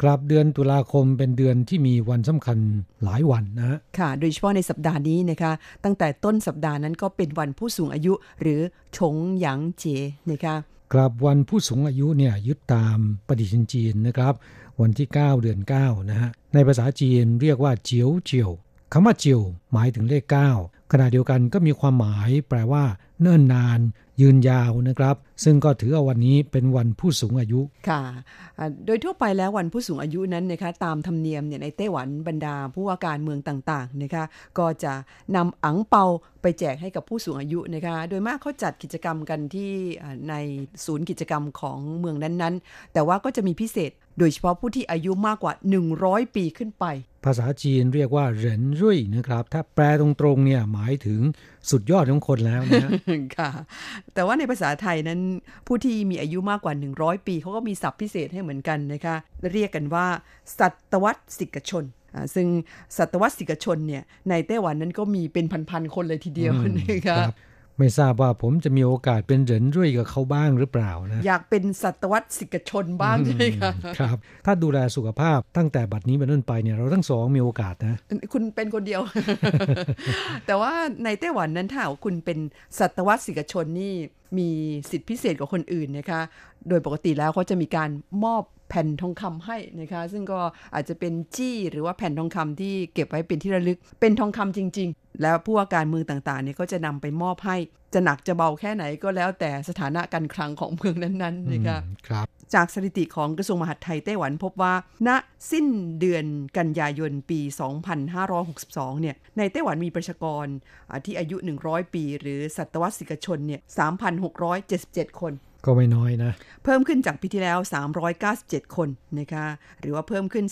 ครับเดือนตุลาคมเป็นเดือนที่มีวันสำคัญหลายวันนะ ค่ะ โดยเฉพาะในสัปดาห์นี้นะคะ ตั้งแต่ต้นสัปดาห์นั้นก็เป็นวันผู้สูงอายุหรือชงหยางเจนะคะครับวันผู้สูงอายุเนี่ยยึดตามปฏิทินจีนนะครับ วันที่ 9 เดือน 9 นะฮะ ในภาษาจีนเรียกว่าเจียวเจียวคำว่าเจียวหมายถึงเลข 9 ขณะเดียวกันก็มีความหมายแปลว่า เนิ่นนานยืนยาวนะครับ ซึ่งก็ถือเอาวันนี้เป็นวันผู้สูงอายุค่ะ โดยทั่วไปแล้ววันผู้สูงอายุนั้นนะคะตามธรรมเนียมเนี่ยในไต้หวันบรรดาผู้ว่าการเมืองต่างๆนะคะก็จะนำอังเปาไปแจกให้กับผู้สูงอายุนะคะโดยมากเขาจัดกิจกรรมกันที่ในศูนย์กิจกรรมของเมืองนั้นๆ แต่ว่าก็จะมีพิเศษโดยเฉพาะผู้ที่อายุมากกว่า 100 ปีขึ้นไป ภาษาจีนเรียกว่าเหรินรุ่ยนะครับ ถ้าแปลตรงๆเนี่ยหมายถึงสุดยอดของคนแล้วนะค่ะ แต่ว่าในภาษาไทยนั้น ผู้ที่มีอายุมากกว่า 100 ปีเขาก็มีศัพท์พิเศษให้เหมือนกันนะคะเรียกกันว่า สัตวสิกชนอ่าซึ่งสัตวสิกชนเนี่ยในไต้หวันนั้นก็มีเป็นพันๆคนเลยทีเดียวนะคะครับ ไม่ทราบว่าผมจะมีโอกาสเป็นเหรินรุ่ยกับเขาบ้างหรือเปล่านะอยากเป็นสัตวสิกชนบ้างใช่ไหมคะครับ ถ้าดูแลสุขภาพตั้งแต่บัดนี้เป็นต้นไปเนี่ยเราทั้งสองมีโอกาสนะ คุณเป็นคนเดียว แต่ว่าในไต้หวันนั้นถ้าหากว่าคุณเป็นสัตวสิกชนนี่มีสิทธิพิเศษกว่าคนอื่นนะคะ โดยปกติแล้วเขาจะมีการมอบ แผ่นทองคำให้นะคะ ซึ่งก็อาจจะเป็นจี้หรือว่าแผ่นทองคำที่เก็บไว้เป็นที่ระลึก เป็นทองคำจริง ๆ แล้วผู้ว่าการเมืองต่างๆเนี่ยก็จะนำไปมอบให้ จะหนักจะเบาแค่ไหนก็แล้วแต่สถานะการคลังของเมืองนั้นๆนะคะครับ จากสถิติของกระทรวงมหาดไทยไต้หวันพบว่า ณสิ้นเดือนกันยายนปี 2562 เนี่ยในไต้หวันมีประชากรอ่าที่อายุ 100 ปี หรือสัตวสิกชนเนี่ย3,677 คน ก็ไม่น้อยนะ เพิ่มขึ้นจากปีที่แล้ว 397 คนนะคะ หรือว่าเพิ่มขึ้น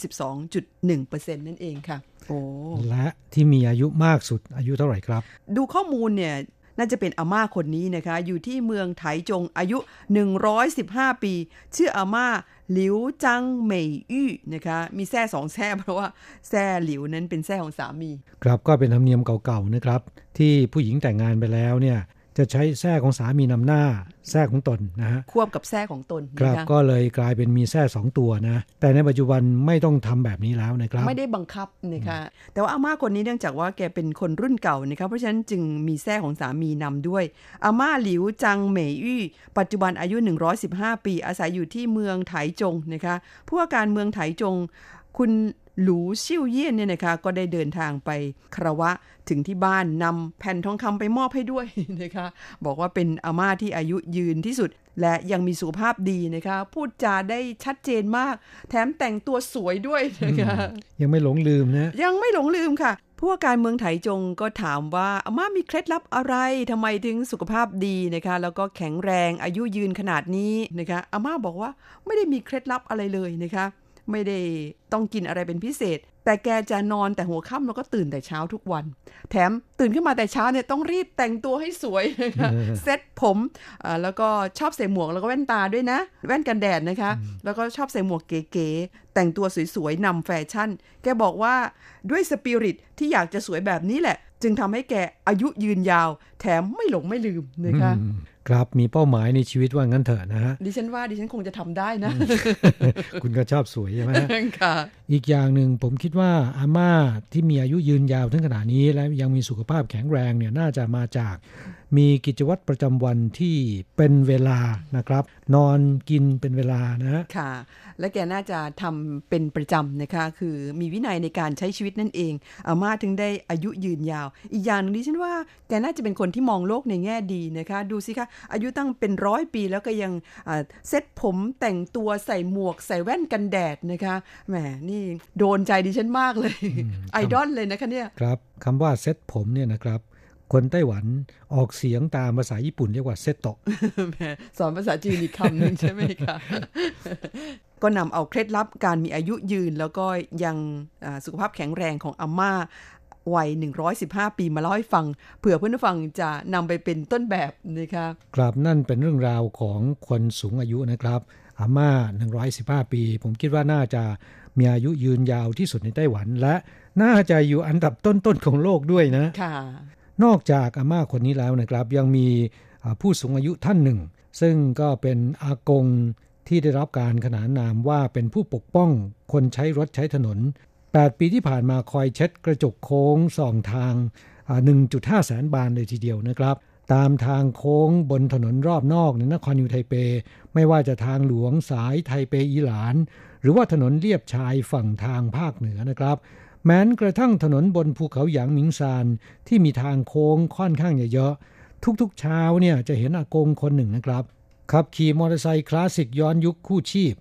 12.1%นั่นเองค่ะ โอ้และที่มีอายุมากสุดอายุเท่าไหร่ครับ ดูข้อมูลเนี่ยน่าจะเป็นอาม่าคนนี้นะคะ อยู่ที่เมืองไถจงอายุ 115 ปี ชื่ออาม่าหลิวจังเหมยอี้นะคะ มีแท่สองแท่เพราะว่าแท่หลิวนั้นเป็นแท่ของสามี ครับก็เป็นธรรมเนียมเก่าๆนะครับ ที่ผู้หญิงแต่งงานไปแล้วเนี่ย จะใช้แท้ของสามีนำหน้าแท้ของตนนะฮะควบกับแท่ของตนครับนะคะก็เลยกลายเป็นมีแท้สองตัวนะ แต่ในปัจจุบันไม่ต้องทำแบบนี้แล้วนะครับ ไม่ได้บังคับนะคะแต่ว่าอาม่าคนนี้เนื่องจากว่าแกเป็นคนรุ่นเก่านะคะเพราะฉะนั้นจึงมีแท่ของสามีนำด้วย อาม่าหลิวจังเหมยอี้ปัจจุบันอายุ 115 ปีอาศัยอยู่ที่เมืองไถจงนะคะผู้ว่าการเมืองไถจง คุณ หลูชิ่วเยี่ยนเนี่ยนะคะก็ได้เดินทางไปคารวะถึงที่บ้านนำแผ่นทองคำไปมอบให้ด้วยนะคะบอกว่าเป็นอาม่าที่อายุยืนที่สุด และยังมีสุขภาพดีนะคะพูดจาได้ชัดเจนมาก แถมแต่งตัวสวยด้วยนะคะยังไม่หลงลืมนะ ยังไม่หลงลืมค่ะผู้ว่าการเมืองไถจงก็ถามว่าอาม่ามีเคล็ดลับอะไรทำไมถึงสุขภาพดีนะคะ แล้วก็แข็งแรงอายุยืนขนาดนี้นะคะอาม่าบอกว่าไม่ได้มีเคล็ดลับอะไรเลยนะคะ ไม่ได้ต้องกินอะไรเป็นพิเศษ แต่แกจะนอนแต่หัวค่ำแล้วก็ตื่นแต่เช้าทุกวัน แถมตื่นขึ้นมาแต่เช้าเนี่ยต้องรีบแต่งตัวให้สวยนะคะเซ็ตผมอ่าแล้วก็ชอบใส่หมวกแล้วก็แว่นตาด้วยนะ แว่นกันแดดนะคะ แล้วก็ชอบใส่หมวกเก๋ๆแต่งตัวสวยๆนำแฟชั่น แกบอกว่าด้วยสปิริตที่อยากจะสวยแบบนี้แหละ จึงทำให้แกอายุยืนยาว แถมไม่หลงไม่ลืมนะคะอืม ครับมีเป้าหมายในชีวิตว่างั้นเถอะนะฮะดิฉันว่าดิฉันคงจะทำได้นะ คุณก็ชอบสวยใช่ไหมค่ะอีกอย่างหนึ่งผมคิดว่าอาม่าที่มีอายุยืนยาวถึงขนาดนี้และยังมีสุขภาพแข็งแรงเนี่ยน่าจะมาจากมีกิจวัตรประจำวันที่เป็นเวลานะครับ นอนกินเป็นเวลานะฮะค่ะ และแกน่าจะทำเป็นประจำนะคะ คือมีวินัยในการใช้ชีวิตนั่นเอง อาม่าถึงได้อายุยืนยาว อีกอย่างหนึงดิฉันว่าแกน่าจะเป็นคนที่มองโลกในแง่ดีนะคะ ดูสิคะอายุตั้งเป็นร้อยปีแล้วก็ยังอ่าเซ็ตผมแต่งตัวใส่หมวกใส่แว่นกันแดดนะคะแหมนี่โดนใจดิฉันมากเลยไอดอลเลยนะคะเนี่ยครับคำว่าเซ็ตผมเนี่ยนะครับ คนไต้หวันออกเสียงตามภาษาญี่ปุ่นเรียกว่าเซตโตะแหมสอนภาษาจีนอีกคำหนึ่งใช่ไหมคะ ก็นำเอาเคล็ดลับการมีอายุยืน แล้วก็ยังอ่าสุขภาพแข็งแรงของอาม่าวัย 115 ปีมาเล่าให้ฟัง เผื่อเพื่อนผู้ฟังจะนำไปเป็นต้นแบบนะคะครับนั่นเป็นเรื่องราวของคนสูงอายุนะครับ อาม่า 115 ปี ผมคิดว่าน่าจะมีอายุยืนยาวที่สุดในไต้หวันและน่าจะอยู่อันดับต้นๆของโลกด้วยนะ ค่ะ นอกจากอาม่าคนนี้แล้วนะครับ ยังมีผู้สูงอายุท่านหนึ่ง ซึ่งก็เป็นอากงที่ได้รับการขนานนามว่าเป็นผู้ปกป้องคนใช้รถใช้ถนน 8 ปีที่ผ่านมาคอยเช็ดกระจกโค้งสองทาง 1.5 แสนบานเลยทีเดียวนะครับ ตามทางโค้งบนถนนรอบนอกในนครยูไทเป ไม่ว่าจะทางหลวงสายไทเปอีหลาน หรือว่าถนนเลียบชายฝั่งทางภาคเหนือนะครับ แม้นกระทั่งถนนบนภูเขาหยางหมิงซานที่มีทางโค้งค่อนข้างเยอะๆทุกๆเช้าเนี่ยจะเห็นอากงคนหนึ่งนะครับ ขับขี่มอเตอร์ไซค์คลาสสิกย้อนยุคคู่ชีพ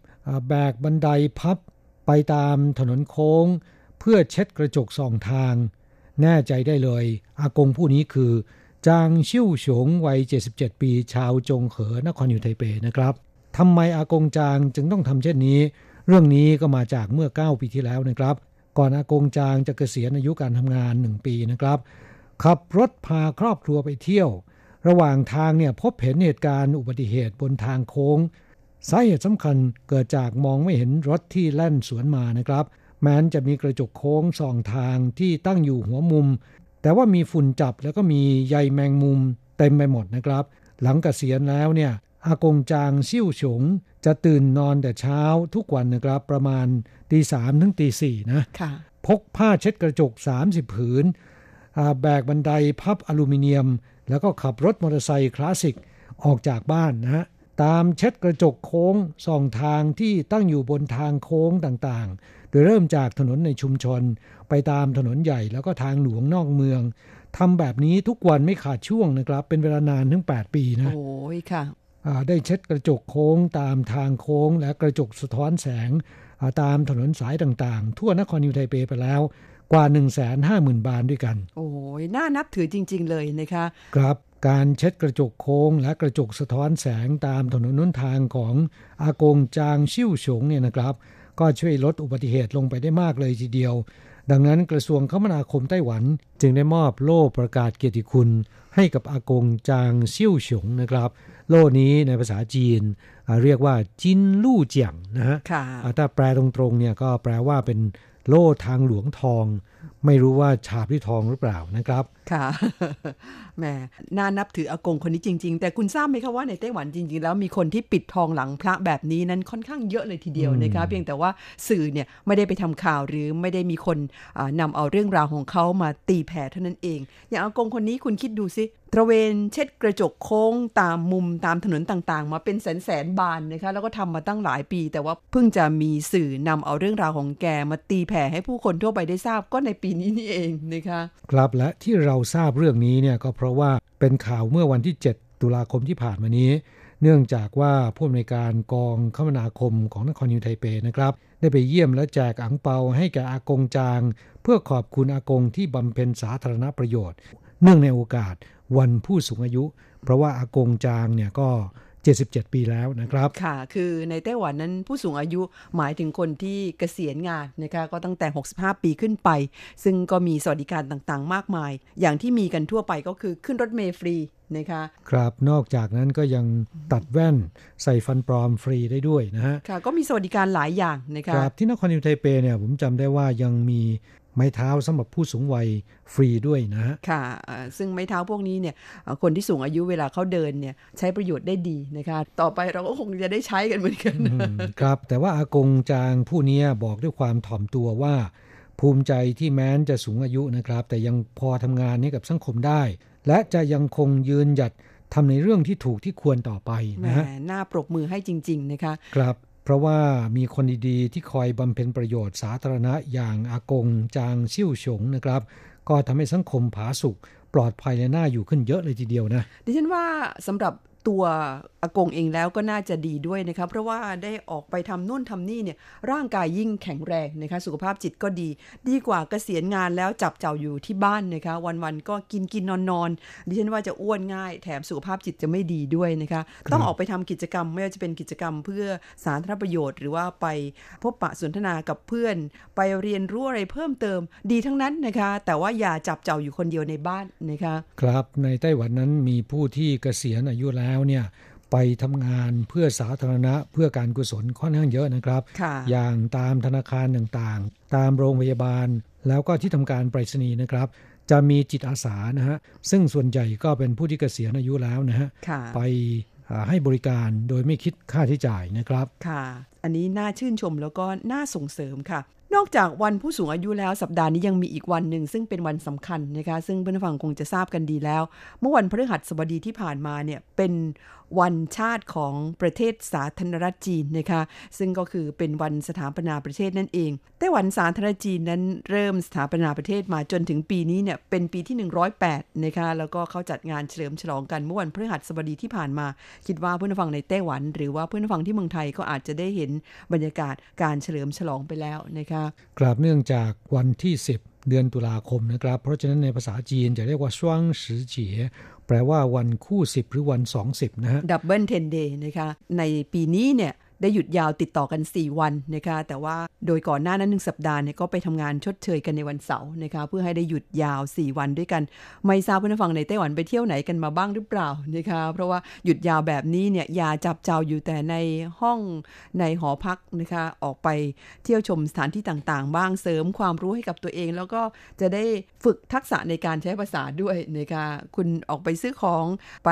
แบกบันไดพับไปตามถนนโค้ง เพื่อเช็ดกระจกสองทาง แน่ใจได้เลย อากงผู้นี้คือ จางชิ่วฉงวัย 77 ปี ชาวจงเขอนครอยู่ไทเปนะครับทำไมอากงจางจึงต้องทำเช่นนี้ เรื่องนี้ก็มาจากเมื่อ 9 ปีที่แล้วนะครับ ก่อนอากงจางจะเกษียณอายุการทำงาน1ปีนะครับ ขับรถพาครอบครัวไปเที่ยว ระหว่างทางเนี่ยพบเห็นเหตุการณ์อุบัติเหตุบนทางโค้ง สาเหตุสำคัญเกิดจากมองไม่เห็นรถที่แล่นสวนมานะครับ แม้นจะมีกระจกโค้งสองทางที่ตั้งอยู่หัวมุม แต่ว่ามีฝุ่นจับแล้วก็มีใยแมงมุมเต็มไปหมดนะครับ หลังเกษียณแล้วเนี่ย อากงจางซิ่วฉงจะตื่นนอนแต่เช้าทุกวันนะครับ ประมาณตีสามถึงตีสี่นะค่ะพกผ้าเช็ดกระจก 30 ผืนอ่าแบกบันไดพับอลูมิเนียม แล้วก็ขับรถมอเตอร์ไซค์คลาสสิกออกจากบ้านนะฮะตามเช็ดกระจกโค้งสองทางที่ตั้งอยู่บนทางโค้งต่างๆ โดยเริ่มจากถนนในชุมชน ไปตามถนนใหญ่แล้วก็ทางหลวงนอกเมืองทำแบบนี้ทุกวันไม่ขาดช่วงนะครับ เป็นเวลานานถึง 8 ปีนะ โอ้ยค่ะอ่า ได้เช็ดกระจกโค้งตามทางโค้ง และกระจกสะท้อนแสงอ่าตามถนนสายต่างๆ ทั่วนครนิวไทเปไปแล้วกว่า 1 5 0 0 0 0 บานด้วยกัน โอ้ยน่านับถือจริง ๆ เลยนะคะ ครับการเช็ดกระจกโค้งและกระจกสะท้อนแสงตามถนนนุนทางของอากงจางชิ่วฉงเนี่ยนะครับ ก็ช่วยลดอุบัติเหตุลงไปได้มากเลยทีเดียว ดังนั้นกระทรวงคมนาคมไต้หวัน จึงได้มอบโล่ประกาศเกียรติคุณ ให้กับอากงจางชิ่วฉงนะครับ โล่นี้ในภาษาจีนอ่าเรียกว่าจินลู่เจียงนะฮะค่ะอ่าถ้าแปลตรงๆเนี่ยก็แปลว่าเป็นโล่ทางหลวงทอง ไม่รู้ว่าฉาบด้วยทองหรือเปล่านะครับ ค่ะแหมน่านับถืออากงคนนี้จริง ๆ แต่คุณทราบไหมคะว่าในไต้หวันจริง ๆ แล้วมีคนที่ปิดทองหลังพระแบบนี้นั้นค่อนข้างเยอะเลยทีเดียวนะคะเพียงแต่ว่าสื่อเนี่ยไม่ได้ไปทำข่าวหรือไม่ได้มีคนอ่านำเอาเรื่องราวของเขามาตีแผ่เท่านั้นเอง อย่างอากงคนนี้คุณคิดดูสิตระเวนเช็ดกระจกโค้งตามมุมตามถนนต่างๆ มาเป็นแสนแสนๆบานนะคะแล้วก็ทำมาตั้งหลายปี แต่ว่าเพิ่งจะมีสื่อนำเอาเรื่องราวของแกมาตีแผ่ให้ผู้คนทั่วไปได้ทราบก็ในปีนี้นี่เองนะคะ ครับและที่เราราทราบเรื่องนี้เนี่ยก็เพราะว่าเป็นข่าวเมื่อวันที่ 7 ตุลาคมที่ผ่านมานี้ เนื่องจากว่าผู้อำนวยการกองคมนาคมของนครนิวไทเปนะครับ ได้ไปเยี่ยมและแจกอังเปาให้แก่อากงจาง เพื่อขอบคุณอากงที่บำเพ็ญสาธารณประโยชน์ เนื่องในโอกาสวันผู้สูงอายุ เพราะว่าอากงจางเนี่ยก็ 77 ปีแล้วนะครับ ค่ะ คือในไต้หวันนั้นผู้สูงอายุหมายถึงคนที่เกษียณงานนะคะก็ตั้งแต่ 65 ปีขึ้นไป ซึ่งก็มีสวัสดิการต่างๆ มากมาย อย่างที่มีกันทั่วไปก็คือขึ้นรถเมล์ฟรีนะคะครับนอกจากนั้นก็ยังตัดแว่นใส่ฟันปลอมฟรีได้ด้วยนะฮะค่ะก็มีสวัสดิการหลายอย่างนะคะครับที่นครนิวไทเปเนี่ยผมจำได้ว่ายังมี ไม้เท้าสำหรับผู้สูงวัยฟรีด้วยนะฮะค่ะเอ่อซึ่งไม้เท้าพวกนี้เนี่ยเอ่อคนที่สูงอายุเวลาเขาเดินเนี่ยใช้ประโยชน์ได้ดีนะคะต่อไปเราก็คงจะได้ใช้กันเหมือนกันอืมครับ แต่ว่าอากงจางผู้เนี้ยบอกด้วยความถ่อมตัวว่า ภูมิใจที่แม้นจะสูงอายุนะครับ แต่ยังพอทำงานให้กับสังคมได้ และจะยังคงยืนหยัดทำในเรื่องที่ถูกที่ควรต่อไปแหมนะฮะน่าปรบมือให้จริง ๆ นะคะ ครับ เพราะว่ามีคนดีๆ ที่คอยบำเพ็ญประโยชน์สาธารณะอย่างอากงจางซิ่วฉงนะครับ ก็ทำให้สังคมผาสุกปลอดภัยและน่าอยู่ขึ้นเยอะเลยทีเดียวนะ ดิฉันว่าสำหรับ ตัวอากงเองแล้วก็น่าจะดีด้วยนะคะเพราะว่าได้ออกไปทำนู่นทำนี่เนี่ยร่างกายยิ่งแข็งแรงนะคะสุขภาพจิตก็ดี ดีกว่าเกษียณงานแล้วจับเจ้าอยู่ที่บ้านนะคะวันๆก็กินกินนอนนอนดิฉันว่าจะอ้วนง่าย แถมสุขภาพจิตจะไม่ดีด้วยนะคะต้องออกไปทำกิจกรรมไม่ว่าจะเป็นกิจกรรมเพื่อสาธารณประโยชน์ หรือว่าไปพบปะสนทนากับเพื่อน ไปเรียนรู้อะไรเพิ่มเติม ดีทั้งนั้นนะคะแต่ว่าอย่าจับเจ้าอยู่คนเดียวในบ้านนะคะครับในไต้หวันนั้นมีผู้ที่เกษียณอายุแล้วเนี่ยไปทำงานเพื่อสาธารณะเพื่อการกุศลค่อนข้างเยอะนะครับค่ะอย่างตามธนาคารต่างๆ ตามโรงพยาบาล แล้วก็ที่ทำการไปรษณีย์นะครับ จะมีจิตอาสานะฮะซึ่งส่วนใหญ่ก็เป็นผู้ที่เกษียณอายุแล้วนะฮะค่ะไปอ่าให้บริการโดยไม่คิดค่าใช้จ่ายนะครับ ค่ะ อันนี้น่าชื่นชมแล้วก็น่าส่งเสริมค่ะ นอกจากวันผู้สูงอายุแล้วสัปดาห์นี้ยังมีอีกวันหนึ่งซึ่งเป็นวันสำคัญนะคะซึ่งเพื่อนฟังคงจะทราบกันดีแล้ว เมื่อวันพฤหัสบดีที่ผ่านมาเนี่ยเป็นวันชาติของประเทศสาธารณรัฐจีนนะคะซึ่งก็คือเป็นวันสถาปนาประเทศนั่นเองไต้หวันสาธารณรัฐจีนนั้นเริ่มสถาปนาประเทศมาจนถึงปีนี้เนี่ยเป็นปีที่ 108นะคะแล้วก็เขาจัดงานเฉลิมฉลองกันเมื่อวันพฤหัสบดีที่ผ่านมา คิดว่าเพื่อนฟังในไต้หวัน หรือว่าเพื่อนฟังที่เมืองไทยก็อาจจะได้เห็นบรรยากาศการเฉลิมฉลองไปแล้วนะคะกราบเนื่องจากวันที่ 10 เดือนตุลาคมนะครับ เพราะฉะนั้นในภาษาจีนจะเรียกว่าช่วงสือเจียแปลว่าวันคู่ 10 หรือวัน 20 นะฮะดั Double Ten Day นะคะ ในปีนี้เนี่ย ได้หยุดยาวติดต่อกัน 4 วันนะคะ แต่ว่าโดยก่อนหน้านั้นหนึ่งสัปดาห์เนี่ยก็ไปทำงานชดเชยกันในวันเสาร์นะคะ เพื่อให้ได้หยุดยาว 4 วันด้วยกัน ไม่ทราบเพื่อนฟังในไต้หวันไปเที่ยวไหนกันมาบ้างหรือเปล่านะคะ เพราะว่าหยุดยาวแบบนี้เนี่ยอย่าจับเจ่าอยู่แต่ในห้องในหอพักนะคะ ออกไปเที่ยวชมสถานที่ต่างๆ บ้างเสริมความรู้ให้กับตัวเอง แล้วก็จะได้ฝึกทักษะในการใช้ภาษาด้วยนะคะ คุณออกไปซื้อของไป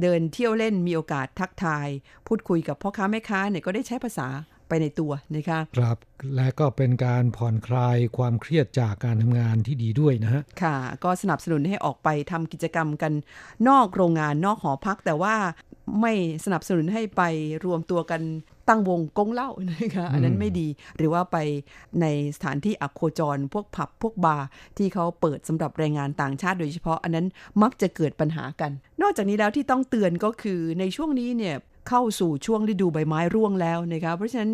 เดินเที่ยวเล่นมีโอกาสทักทาย พูดคุยกับพ่อค้าแม่ค้าเนี่ยก็ได้ใช้ภาษาไปในตัวนะคะครับและก็เป็นการผ่อนคลายความเครียดจากการทำงานที่ดีด้วยนะฮะค่ะ ก็สนับสนุนให้ออกไปทำกิจกรรมกันนอกโรงงานนอกหอพัก แต่ว่าไม่สนับสนุนให้ไปรวมตัวกันตั้งวงกงเหล้านะคะอันนั้นไม่ดีหรือว่าไปในสถานที่อักโคจร พวกผับพวกบาร์ที่เขาเปิดสำหรับแรงงานต่างชาติโดยเฉพาะ อันนั้นมักจะเกิดปัญหากัน นอกจากนี้แล้วที่ต้องเตือนก็คือในช่วงนี้เนี่ย เข้าสู่ช่วงฤดูใบไม้ร่วงแล้วนะคะเพราะฉะนั้น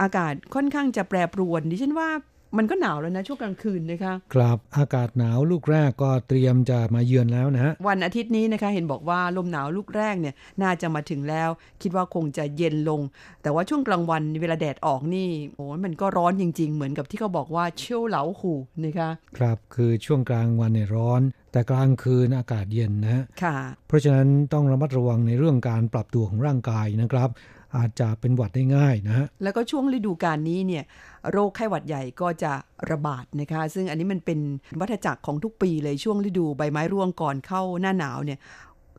อากาศค่อนข้างจะแปรปรวนดิฉันว่า มันก็หนาวแล้วนะ ช่วงกลางคืนนะคะครับอากาศหนาวลูกแรกก็เตรียมจะมาเยือนแล้วนะฮะวันอาทิตย์นี้นะคะ เห็นบอกว่าลมหนาวลูกแรกเนี่ยน่าจะมาถึงแล้ว คิดว่าคงจะเย็นลง แต่ว่าช่วงกลางวันเวลาแดดออกนี่โอ้ยมันก็ร้อนจริง ๆ เหมือนกับที่เขาบอกว่าเชี่ยวเหลาหูนะคะครับคือช่วงกลางวันเนี่ยร้อน แต่กลางคืนอากาศเย็นนะฮะค่ะ เพราะฉะนั้นต้องระมัดระวังในเรื่องการปรับตัวของร่างกายนะครับ อาจจะเป็นหวัดได้ง่ายนะฮะแล้วก็ช่วงฤดูกาลนี้เนี่ยโรคไข้หวัดใหญ่ก็จะระบาดนะคะ ซึ่งอันนี้มันเป็นวัฏจักรของทุกปีเลยช่วงฤดูใบไม้ร่วงก่อนเข้าหน้าหนาวเนี่ย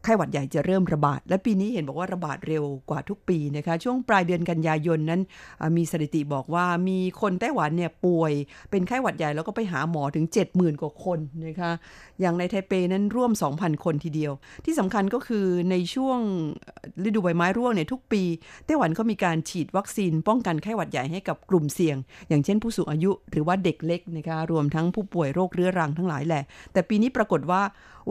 ไข้หวัดใหญ่จะเริ่มระบาด และปีนี้เห็นบอกว่าระบาดเร็วกว่าทุกปีนะคะช่วงปลายเดือนกันยายนนั้น มีสถิติบอกว่ามีคนไต้หวันเนี่ยป่วย เป็นไข้หวัดใหญ่แล้วก็ไปหาหมอถึง 70,000 กว่าคนนะคะอย่างในไทเปนั้นร่วม 2,000 คนทีเดียว ที่สำคัญก็คือในช่วงฤดูใบไม้ร่วงเนี่ยทุกปีไต้หวันก็มีการฉีดวัคซีนป้องกันไข้หวัดใหญ่ให้กับกลุ่มเสี่ยง อย่างเช่นผู้สูงอายุหรือว่าเด็กเล็กนะคะรวมทั้งผู้ป่วยโรคเรื้อรังทั้งหลายแหละ แต่ปีนี้ปรากฏว่า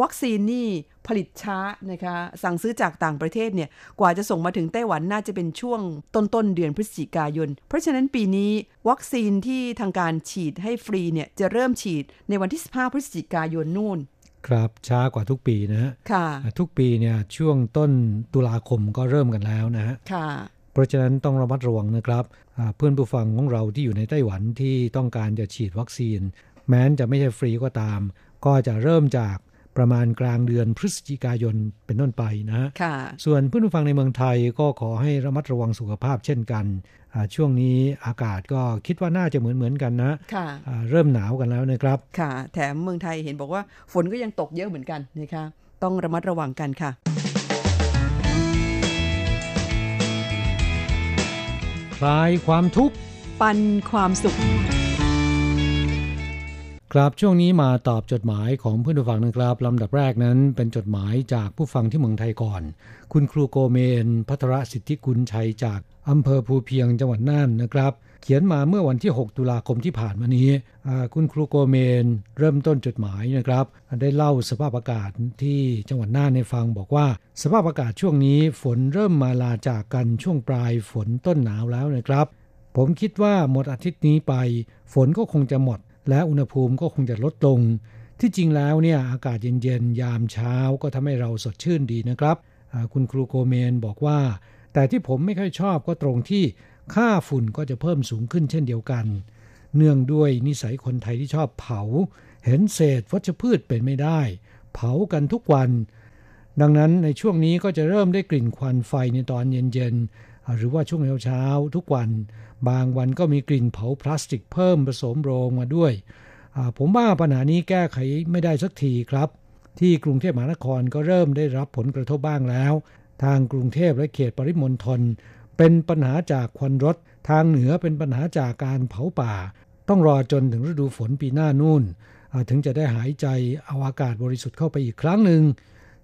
วัคซีนนี่ผลิตช้านะคะ สั่งซื้อจากต่างประเทศเนี่ย กว่าจะส่งมาถึงไต้หวันน่าจะเป็นช่วงต้นต้นๆเดือนพฤศจิกายน เพราะฉะนั้นปีนี้วัคซีนที่ทางการฉีดให้ฟรีเนี่ย จะเริ่มฉีดในวันที่ 15 พฤศจิกายนนู่น ครับช้ากว่าทุกปีนะฮะค่ะทุกปีเนี่ยช่วงต้นตุลาคมก็เริ่มกันแล้วนะฮะค่ะเพราะฉะนั้นต้องระมัดระวังนะครับอ่าเพื่อนผู้ฟังของเราที่อยู่ในไต้หวันที่ต้องการจะฉีดวัคซีน แม้นจะไม่ใช่ฟรีก็ตาม ก็จะเริ่มจาก ประมาณกลางเดือนพฤศจิกายนเป็นต้นไปนะค่ะส่วนเพื่อนผู้ฟังในเมืองไทยก็ขอให้ระมัดระวังสุขภาพเช่นกัน ช่วงนี้อากาศก็คิดว่าน่าจะเหมือนเหมือนกันนะค่ะเริ่มหนาวกันแล้วนะครับ ค่ะ แถมเมืองไทยเห็นบอกว่าฝนก็ยังตกเยอะเหมือนกันนะคะ ต้องระมัดระวังกันค่ะคลายความทุกข์ปันความสุข ครับช่วงนี้มาตอบจดหมายของเพื่อนผู้ฟังนะครับลำดับแรกนั้นเป็นจดหมายจากผู้ฟังที่เมืองไทยก่อน คุณครูโกเมน พัทรสิทธิกุลชัยจากอำเภอภูเพียงจังหวัดน่านนะครับ เขียนมาเมื่อวันที่ 6 ตุลาคมที่ผ่านมานี้ คุณครูโกเมน เริ่มต้นจดหมายนะครับ ได้เล่าสภาพอากาศที่จังหวัดน่านให้ฟังบอกว่า สภาพอากาศช่วงนี้ฝนเริ่มมาลาจากกันช่วงปลายฝนต้นหนาวแล้วนะครับ ผมคิดว่าหมดอาทิตย์นี้ไป ฝนก็คงจะหมด และอุณหภูมิก็คงจะลดลง ที่จริงแล้วเนี่ยอากาศเย็นๆ ยามเช้าก็ทำให้เราสดชื่นดีนะครับ คุณครูโกเมนบอกว่า แต่ที่ผมไม่ค่อยชอบก็ตรงที่ค่าฝุ่นก็จะเพิ่มสูงขึ้นเช่นเดียวกัน เนื่องด้วยนิสัยคนไทยที่ชอบเผา เห็นเศษวัชพืชเป็นไม่ได้ เผากันทุกวัน ดังนั้นในช่วงนี้ก็จะเริ่มได้กลิ่นควันไฟในตอนเย็นๆหรือว่าช่วงเช้าๆทุกวัน บางวันก็มีกลิ่นเผาพลาสติกเพิ่มผสมโรงมาด้วย ผมว่าปัญหานี้แก้ไขไม่ได้สักทีครับ ที่กรุงเทพมหานครก็เริ่มได้รับผลกระทบบ้างแล้ว ทางกรุงเทพและเขตปริมณฑลเป็นปัญหาจากควันรถ ทางเหนือเป็นปัญหาจากการเผาป่า ต้องรอจนถึงฤดูฝนปีหน้านู่น ถึงจะได้หายใจเอาอากาศบริสุทธิ์เข้าไปอีกครั้งหนึ่ง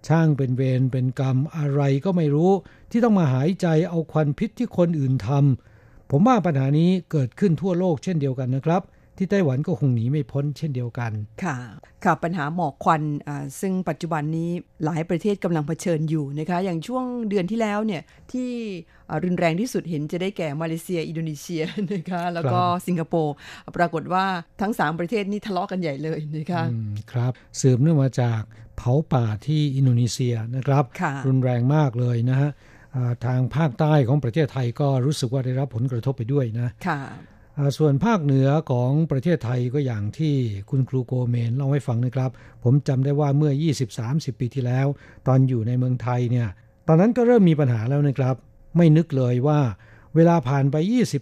ช่างเป็นเวรเป็นกรรมอะไรก็ไม่รู้ ที่ต้องมาหายใจเอาควันพิษที่คนอื่นทำ ผมว่าปัญหานี้เกิดขึ้นทั่วโลกเช่นเดียวกันนะครับ ที่ไต้หวันก็คงหนีไม่พ้นเช่นเดียวกัน ค่ะ ค่ะปัญหาหมอกควันซึ่งปัจจุบันนี้หลายประเทศกำลังเผชิญอยู่นะคะ อย่างช่วงเดือนที่แล้วเนี่ยที่รุนแรงที่สุดเห็นจะได้แก่มาเลเซีย อินโดนีเซียนะคะแล้วก็สิงคโปร์ปรากฏว่าทั้ง 3 ประเทศนี้ทะเลาะกันใหญ่เลยนะคะครับสืบเนื่องมาจากเผาป่าที่อินโดนีเซียนะครับ รุนแรงมากเลยนะฮะ ทางภาคใต้ของประเทศไทยก็รู้สึกว่าได้รับผลกระทบไปด้วยนะค่ะส่วนภาคเหนือของประเทศไทยก็อย่างที่คุณครูโกเมนเล่าให้ฟังนะครับ ผมจำได้ว่าเมื่อ 20-30 ปีที่แล้ว ตอนอยู่ในเมืองไทยเนี่ย ตอนนั้นก็เริ่มมีปัญหาแล้วนะครับ ไม่นึกเลยว่า เวลาผ่านไป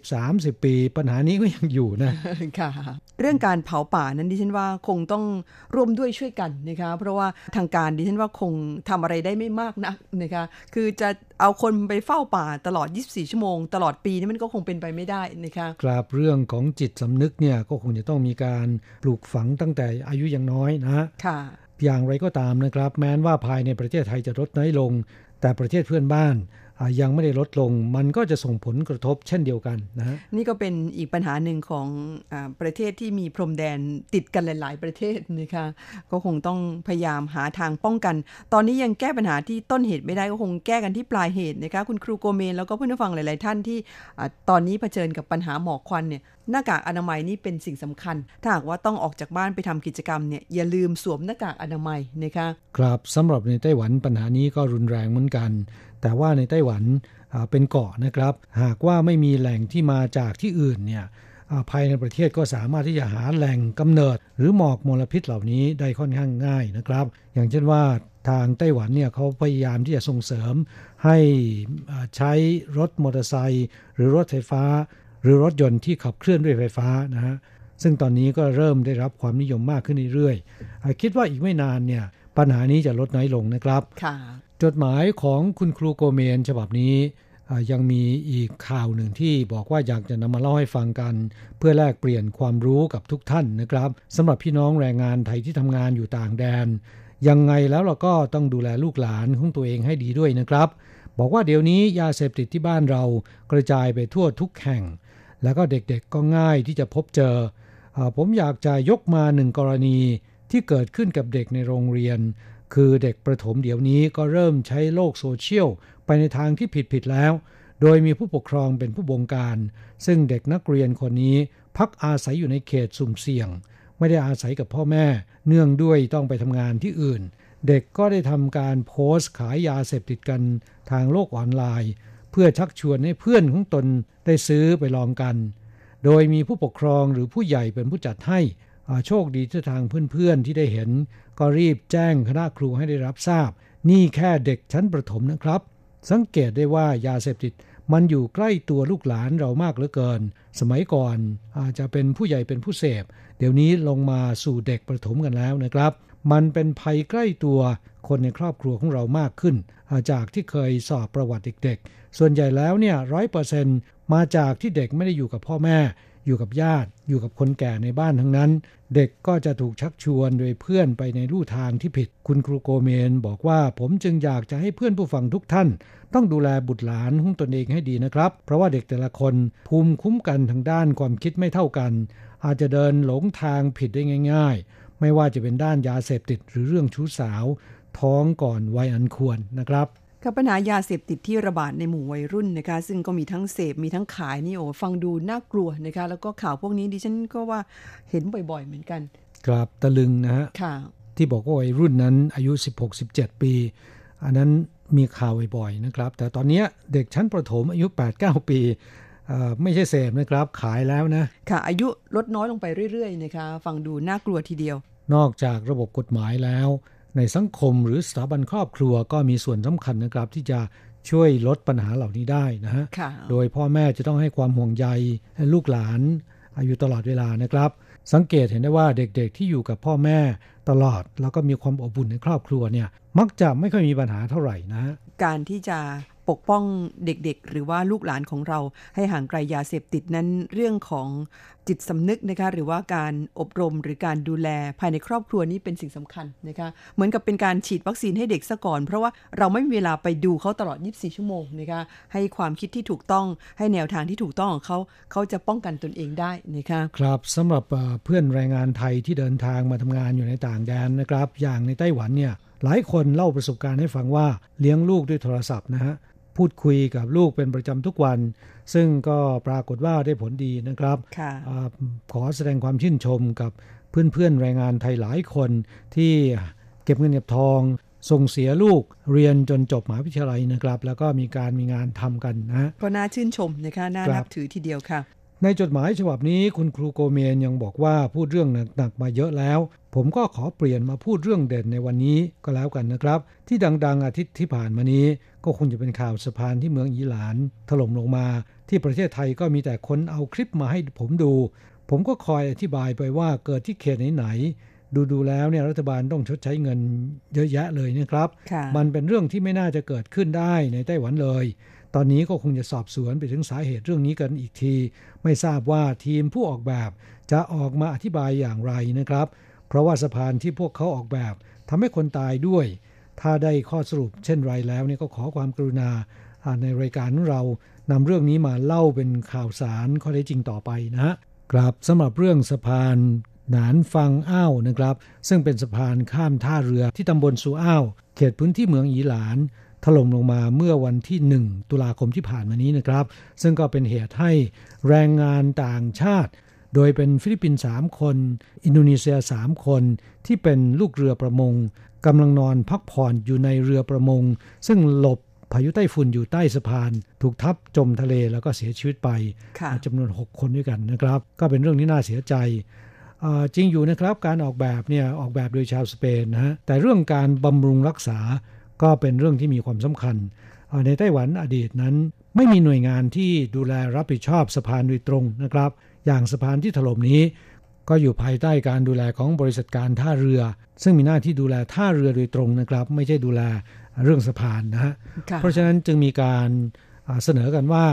20-30 ปี ปัญหานี้ก็ยังอยู่นะค่ะ เรื่องการเผาป่านั้นดิฉันว่าคงต้องร่วมด้วยช่วยกันนะคะเพราะว่าทางการดิฉันว่าคงทำอะไรได้ไม่มากนักนะคะคือจะเอาคนไปเฝ้าป่าตลอด 24 ชั่วโมง ตลอดปีนี่มันก็คงเป็นไปไม่ได้นะคะกราบเรื่องของจิตสำนึกเนี่ยก็คงจะต้องมีการปลูกฝังตั้งแต่อายุยังน้อยนะค่ะอย่างไรก็ตามนะครับ แม้ว่าภายในประเทศไทยจะลดน้อยลง แต่ประเทศเพื่อนบ้าน ยังไม่ได้ลดลง มันก็จะส่งผลกระทบเช่นเดียวกันนะนี่ก็เป็นอีกปัญหาหนึ่งของอประเทศที่มีพรมแดนติดกันหลาย ๆ ประเทศนะคะก็คงต้องพยายามหาทางป้องกัน ตอนนี้ยังแก้ปัญหาที่ต้นเหตุไม่ได้ก็คงแก้กันที่ปลายเหตุนะคะคุณครูโกเมนแล้วก็เพื่อนฟังหลาย ๆ ท่านที่ตอนนี้เผชิญกับปัญหาหมอกควันเนี่ยหน้ากากอนามัยนี่เป็นสิ่งสำคัญ ถ้าหากว่าต้องออกจากบ้านไปทำกิจกรรมเนี่ยอย่าลืมสวมหน้ากากอนามัยนะคะครับสำหรับในไต้หวันปัญหานี้ก็รุนแรงเหมือนกัน แต่ว่าในไต้หวันเป็นเกาะนะครับ หากว่าไม่มีแหล่งที่มาจากที่อื่นเนี่ยภายในประเทศก็สามารถที่จะหาแหล่งกำเนิด หรือหมอกมลพิษเหล่านี้ได้ค่อนข้างง่ายนะครับ อย่างเช่นว่าทางไต้หวันเนี่ยเขาพยายามที่จะส่งเสริม ให้ใช้รถมอเตอร์ไซค์หรือรถไฟฟ้า หรือรถยนต์ที่ขับเคลื่อนด้วยไฟฟ้านะฮะซึ่งตอนนี้ก็เริ่มได้รับความนิยมมากขึ้นเรื่อยๆคิดว่าอีกไม่นานเนี่ยปัญหานี้จะลดน้อยลงนะครับ จดหมายของคุณครูโกเมนฉบับนี้ยังมีอีกข่าวหนึ่งที่บอกว่าอยากจะนำมาเล่าให้ฟังกัน เพื่อแลกเปลี่ยนความรู้กับทุกท่านนะครับสำหรับพี่น้องแรงงานไทยที่ทำงานอยู่ต่างแดน ยังไงแล้วเราก็ต้องดูแลลูกหลานของตัวเองให้ดีด้วยนะครับ บอกว่าเดี๋ยวนี้ยาเสพติดที่บ้านเรากระจายไปทั่วทุกแห่ง แล้วก็เด็กๆก็ง่ายที่จะพบเจอผมอยากจะยกมาหนึ่งกรณีที่เกิดขึ้นกับเด็กในโรงเรียน คือเด็กประถมเดี๋ยวนี้ก็เริ่มใช้โลกโซเชียลไปในทางที่ผิดผิดแล้ว โดยมีผู้ปกครองเป็นผู้บงการ ซึ่งเด็กนักเรียนคนนี้พักอาศัยอยู่ในเขตสุ่มเสี่ยง ไม่ได้อาศัยกับพ่อแม่ เนื่องด้วยต้องไปทำงานที่อื่น เด็กก็ได้ทำการโพสต์ขายยาเสพติดกันทางโลกออนไลน์ เพื่อชักชวนให้เพื่อนของตนได้ซื้อไปลองกัน โดยมีผู้ปกครองหรือผู้ใหญ่เป็นผู้จัดให้โชคดีที่ทางเพื่อนๆที่ได้เห็น ก็รีบแจ้งคณะครูให้ได้รับทราบ นี่แค่เด็กชั้นประถมนะครับ สังเกตได้ว่ายาเสพติดมันอยู่ใกล้ตัวลูกหลานเรามากเหลือเกิน สมัยก่อนอาจจะเป็นผู้ใหญ่เป็นผู้เสพ เดี๋ยวนี้ลงมาสู่เด็กประถมกันแล้วนะครับ มันเป็นภัยใกล้ตัวคนในครอบครัวของเรามากขึ้น จากที่เคยสอบประวัติเด็กๆ ส่วนใหญ่แล้วเนี่ยร้อยเปอร์เซ็นมาจากที่เด็กไม่ได้อยู่กับพ่อแม่ อยู่กับญาติ อยู่กับคนแก่ในบ้านทั้งนั้น เด็กก็จะถูกชักชวนโดยเพื่อนไปในลู่ทางที่ผิด คุณครูโกเมนบอกว่าผมจึงอยากจะให้เพื่อนผู้ฟังทุกท่าน ต้องดูแลบุตรหลานของตนเองให้ดีนะครับ เพราะว่าเด็กแต่ละคนภูมิคุ้มกันทางด้านความคิดไม่เท่ากัน อาจจะเดินหลงทางผิดได้ง่าย ๆ ไม่ว่าจะเป็นด้านยาเสพติดหรือเรื่องชู้สาว ท้องก่อนวัยอันควรนะครับ กับปัญหายาเสพติดที่ระบาดในหมู่วัยรุ่นนะคะ ซึ่งก็มีทั้งเสพมีทั้งขายนี่โอ้ฟังดูน่ากลัวนะคะ แล้วก็ข่าวพวกนี้ดิฉันก็ว่าเห็นบ่อยๆเหมือนกัน ครับตะลึงนะฮะที่บอกว่าวัยรุ่นนั้นอายุ 16-17 ปี อันนั้นมีข่าวบ่อยๆนะครับ แต่ตอนนี้เด็กชั้นประถมอายุ 8-9 ปีไม่ใช่เสพนะครับ ขายแล้วนะ ค่ะ อายุลดน้อยลงไปเรื่อยๆนะคะ ฟังดูน่ากลัวทีเดียวนอกจากระบบกฎหมายแล้ว ในสังคมหรือสถาบันครอบครัวก็มีส่วนสำคัญนะครับ ที่จะช่วยลดปัญหาเหล่านี้ได้นะฮะ โดยพ่อแม่จะต้องให้ความห่วงใยลูกหลานอายุตลอดเวลานะครับ สังเกตเห็นได้ว่าเด็กๆที่อยู่กับพ่อแม่ตลอด แล้วก็มีความอบอุ่นในครอบครัวเนี่ย มักจะไม่ค่อยมีปัญหาเท่าไหร่นะ การที่จะปกป้องเด็กๆ หรือว่าลูกหลานของเราให้ห่างไกลยาเสพติดนั้นเรื่องของ จิตสำนึกนะคะหรือว่าการอบรมหรือการดูแลภายในครอบครัวนี้เป็นสิ่งสำคัญนะคะเหมือนกับเป็นการฉีดวัคซีนให้เด็กซะก่อน เพราะว่าเราไม่มีเวลาไปดูเขาตลอด 24 ชั่วโมงนะคะให้ความคิดที่ถูกต้องให้แนวทางที่ถูกต้องของเขาเขาจะป้องกันตนเองได้นะคะครับสำหรับเพื่อนแรงงานไทยที่เดินทางมาทำงานอยู่ในต่างแดนนะครับ อย่างในไต้หวันเนี่ยหลายคนเล่าประสบการณ์ให้ฟังว่าเลี้ยงลูกด้วยโทรศัพท์นะฮะพูดคุยกับลูกเป็นประจำทุกวัน ซึ่งก็ปรากฏว่าได้ผลดีนะครับอขอแสดงความชื่นชมกับเพื่อนๆแรงงานไทยหลายคนที่เก็บเงินเก็บทองส่งเสียลูกเรียนจนจบมหาวิทยาลัยนะครับ แล้วก็มีการมีงานทำกันนะก็น่าชื่นชมนะคะน่านับถือทีเดียวค่ะ ในจดหมายฉบับนี้คุณครูโกเมนยังบอกว่าพูดเรื่องหนักๆมาเยอะแล้ว ผมก็ขอเปลี่ยนมาพูดเรื่องเด่นในวันนี้ก็แล้วกันนะครับ ที่ดัง ๆ อาทิตย์ที่ผ่านมานี้ ก็คงจะเป็นข่าวสะพานที่เมืองอีหลานถล่มลงมา ที่ประเทศไทยก็มีแต่คนเอาคลิปมาให้ผมดู ผมก็คอยอธิบายไปว่าเกิดที่เขตไหนๆดูดูแล้วเนี่ยรัฐบาลต้องชดใช้เงินเยอะแยะเลยนะครับ มันเป็นเรื่องที่ไม่น่าจะเกิดขึ้นได้ในไต้หวันเลย ตอนนี้ก็คงจะสอบสวนไปถึงสาเหตุเรื่องนี้กันอีกที ไม่ทราบว่าทีมผู้ออกแบบจะออกมาอธิบายอย่างไรนะครับ เพราะว่าสะพานที่พวกเขาออกแบบทำให้คนตายด้วย ถ้าได้ข้อสรุปเช่นไรแล้วเนี่ยก็ขอความกรุณาในรายการเรา นำเรื่องนี้มาเล่าเป็นข่าวสารข้อเท็จจริงต่อไปนะฮะครับสำหรับเรื่องสะพานหนานฟังอ้าวนะครับ ซึ่งเป็นสะพานข้ามท่าเรือที่ตำบลสุอ้าว เขตพื้นที่เมืองอี๋หลาน ถล่มลงมาเมื่อวันที่ 1 ตุลาคมที่ผ่านมานี้นะครับ ซึ่งก็เป็นเหตุให้แรงงานต่างชาติ โดยเป็นฟิลิปปินส์3คน อินโดนีเซีย 3 คน ที่เป็นลูกเรือประมงกำลังนอนพักผ่อนอยู่ในเรือประมง ซึ่งหลบ พายุไต้ฝุ่นอยู่ใต้สะพาน ถูกทับจมทะเลแล้วก็เสียชีวิตไปจำนวน 6 คนด้วยกันนะครับ ก็เป็นเรื่องที่น่าเสียใจจริงอยู่นะครับการออกแบบเนี่ยออกแบบโดยชาวสเปนนะฮะแต่เรื่องการบำรุงรักษาก็เป็นเรื่องที่มีความสำคัญ ในไต้หวันอดีตนั้น ไม่มีหน่วยงานที่ดูแลรับผิดชอบสะพานโดยตรงนะครับ อย่างสะพานที่ถล่มนี้ ก็อยู่ภายใต้การดูแลของบริษัทการท่าเรือ ซึ่งมีหน้าที่ดูแลท่าเรือโดยตรงนะครับ ไม่ใช่ดูแล เรื่องสะพานนะฮะ เพราะฉะนั้นจึงมีการเสนอกันว่า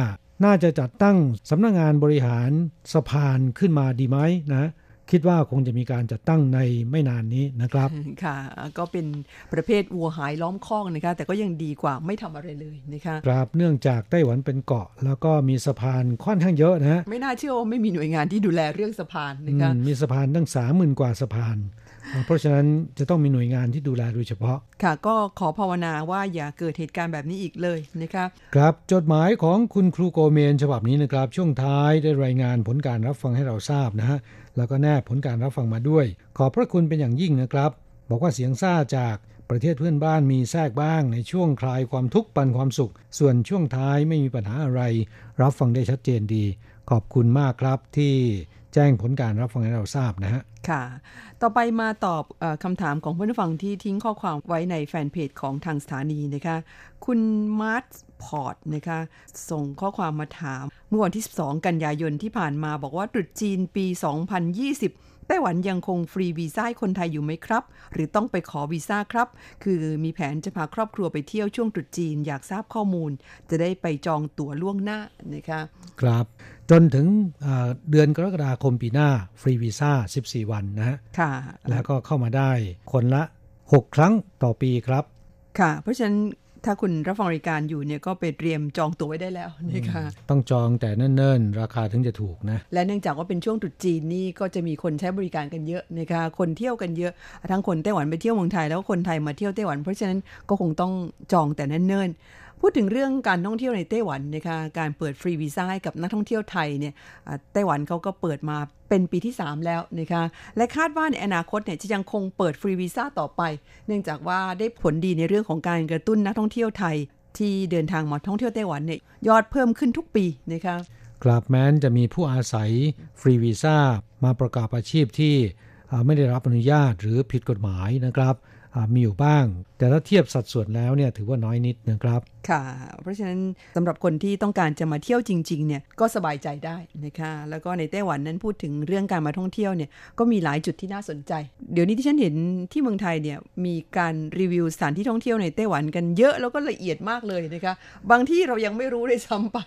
น่าจะจัดตั้งสำนักงงานบริหารสะพานขึ้นมาดีไหมนะคิดว่าคงจะมีการจัดตั้งในไม่นานนี้นะครับ ค่ะ ก็เป็นประเภทวัวหายล้อมคอกนะคะ แต่ก็ยังดีกว่าไม่ทำอะไรเลยนะคะครับเนื่องจากไต้หวันเป็นเกาะ แล้วก็มีสะพานค่อนข้างเยอะนะฮะไม่น่าเชื่อว่าไม่มีหน่วยงานที่ดูแลเรื่องสะพานนะคะมีสะพานตั้งสามหมื่นกว่าสะพาน เพราะฉะนั้นจะต้องมีหน่วยงานที่ดูแลโดยเฉพาะ ค่ะ ก็ขอภาวนาว่าอย่าเกิดเหตุการณ์แบบนี้อีกเลยนะคะครับจดหมายของคุณครูโกเมนฉบับนี้นะครับ ช่วงท้ายได้รายงานผลการรับฟังให้เราทราบนะฮะแล้วก็แนบผลการรับฟังมาด้วย ขอบพระคุณเป็นอย่างยิ่งนะครับ บอกว่าเสียงซ่าจากประเทศเพื่อนบ้านมีแทรกบ้างในช่วงคลายความทุกข์ปันความสุข ส่วนช่วงท้ายไม่มีปัญหาอะไร รับฟังได้ชัดเจนดี ขอบคุณมากครับที่ แจ้งผลการรับฟังให้เราทราบนะฮะ ค่ะ ต่อไปมาตอบอคำถามของเพื่อนผู้ฟังที่ทิ้งข้อความไว้ในแฟนเพจของทางสถานีนะคะ คุณมาร์ทพอร์ตนะคะ ส่งข้อความมาถาม เมื่อวันที่ 12 กันยายนที่ผ่านมาบอกว่าตรุษจีนปี 2020 ไต้หวันยังคงฟรีวีซ่าให้คนไทยอยู่ไหมครับ หรือต้องไปขอวีซ่าครับ คือมีแผนจะพาครอบครัวไปเที่ยวช่วงตรุษจีนอยากทราบข้อมูล จะได้ไปจองตั๋วล่วงหน้านะคะครับจนถึงเอ่อเดือนกรกฎาคมปีหน้า ฟรีวีซ่า 14 วันนะฮะค่ะ แล้วก็เข้ามาได้คนละ 6 ครั้งต่อปีครับ ค่ะ เพราะฉะนั้น ถ้าคุณรับฟังรายการอยู่เนี่ยก็ไปเตรียมจองตั๋วไว้ได้แล้วนะคะต้องจองแต่เนิ่นๆ ราคาถึงจะถูกนะ และเนื่องจากว่าเป็นช่วงตรุษจีนนี่ก็จะมีคนใช้บริการกันเยอะนะคะคนเที่ยวกันเยอะ ทั้งคนไต้หวันไปเที่ยวเมืองไทยแล้วก็คนไทยมาเที่ยวไต้หวัน เพราะฉะนั้นก็คงต้องจองแต่เนิ่นๆ พูดถึงเรื่องการท่องเที่ยวในไต้หวันนะคะการเปิดฟรีวีซ่าให้กับนักท่องเที่ยวไทยเนี่ยไต้หวันเขาก็เปิดมาเป็นปีที่ 3 แล้วนะคะและคาดว่าในอนาคตเนี่ยจะยังคงเปิดฟรีวีซ่าต่อไป เนื่องจากว่าได้ผลดีในเรื่องของการกระตุ้นนักท่องเที่ยวไทย ที่เดินทางมาท่องเที่ยวไต้หวันเนี่ยยอดเพิ่มขึ้นทุกปีนะคะกราบแม้นจะมีผู้อาศัยฟรีวีซ่ามาประกอบอาชีพที่ไม่ได้รับอนุญาตหรือผิดกฎหมายนะครับ มีอยู่บ้าง แต่ถ้าเทียบสัดส่วนแล้วเนี่ยถือว่าน้อยนิดนะครับ ค่ะ เพราะฉะนั้นสำหรับคนที่ต้องการจะมาเที่ยวจริงๆเนี่ยก็สบายใจได้นะคะแล้วก็ในไต้หวันนั้นพูดถึงเรื่องการมาท่องเที่ยวเนี่ยก็มีหลายจุดที่น่าสนใจ เดี๋ยวนี้ที่ฉันเห็นที่เมืองไทยเนี่ยมีการรีวิวสถานที่ท่องเที่ยวในไต้หวันกันเยอะแล้วก็ละเอียดมากเลยนะคะบางที่เรายังไม่รู้เลยซ้ำไป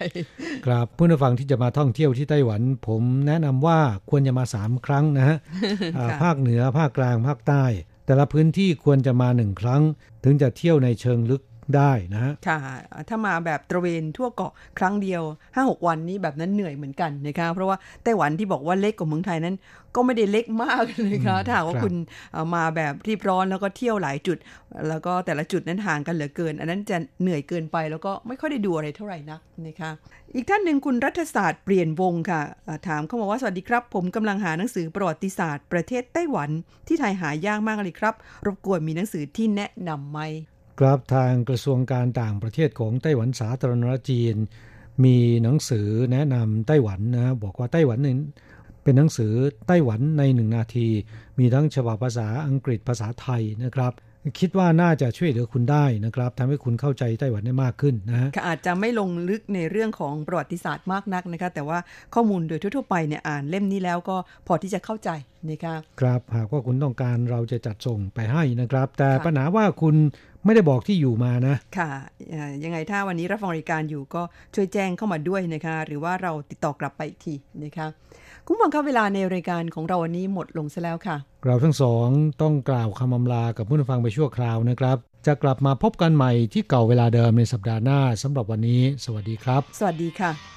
ครับผู้นฟังที่จะมาท่องเที่ยวที่ไต้หวัน ผมแนะนำว่าควรจะมา3ครั้งนะฮะอ่าค่ะภาคเหนือภาคกลางภาคใต้ แต่ละพื้นที่ควรจะมาหนึ่งครั้ง ถึงจะเที่ยวในเชิงลึก ได้นะฮะค่ะ ถ้ามาแบบตระเวนทั่วเกาะครั้งเดียว 5-6 วันนี้แบบนั้นเหนื่อยเหมือนกันนะคะเพราะว่าไต้หวันที่บอกว่าเล็กกว่าเมืองไทยนั้น ก็ไม่ได้เล็กมากนะคะอืมถ้าหากว่าครับคุณเอ่อมาแบบรีบร้อนแล้วก็เที่ยวหลายจุด แล้วก็แต่ละจุดนั้นห่างกันเหลือเกิน อันนั้นจะเหนื่อยเกินไปแล้วก็ไม่ค่อยได้ดูอะไรเท่าไหร่นักนะคะอีกท่านหนึ่งคุณรัฐศาสตร์เปลี่ยนวงค่ะอ่าถามเข้ามาว่าสวัสดีครับ ผมกำลังหาหนังสือประวัติศาสตร์ประเทศไต้หวันที่ไทยหายากมากเลยครับ รบกวนมีหนังสือที่แนะนำไหม ครับทางกระทรวงการต่างประเทศของไต้หวันสาธารณรัฐจีน มีหนังสือแนะนำไต้หวันนะบอกว่าไต้หวันหนึ่งเป็นหนังสือไต้หวันในหนึ่งนาที มีทั้งฉบับภาษาอังกฤษภาษาไทยนะครับ คิดว่าน่าจะช่วยเหลือคุณได้นะครับทำให้คุณเข้าใจไต้หวันได้มากขึ้นนะฮะค่ะอาจจะไม่ลงลึกในเรื่องของประวัติศาสตร์มากนักนะคะแต่ว่าข้อมูลโดยทั่วๆไปเนี่ยอ่านเล่มนี้แล้วก็พอที่จะเข้าใจนะคะครับหากว่าคุณต้องการเราจะจัดส่งไปให้นะครับ แต่ค่ะปัญหาว่าคุณ ไม่ได้บอกที่อยู่มานะ ค่ะเอ่อยังไงถ้าวันนี้รับฟังรายการอยู่ก็ช่วยแจ้งเข้ามาด้วยนะคะ หรือว่าเราติดต่อกลับไปอีกทีนะคะคุณผู้ฟังครับเวลาในรายการของเราวันนี้หมดลงซะแล้วค่ะ เราทั้งสองต้องกล่าวคำอำลากับผู้ฟังไปชั่วคราวนะครับ จะกลับมาพบกันใหม่ที่เก่าเวลาเดิมในสัปดาห์หน้าสำหรับวันนี้ สวัสดีครับ สวัสดีค่ะ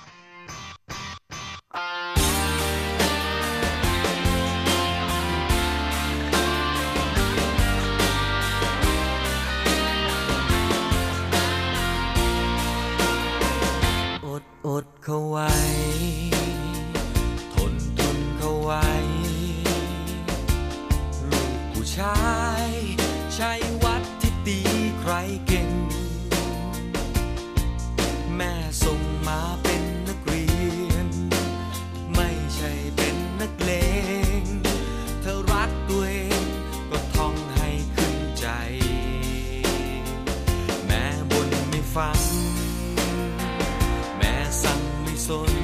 เขาไว้ ทนทนเขาไว้ ลูกผู้ชาย ใช้วัดที่ตีใครเก่ง ง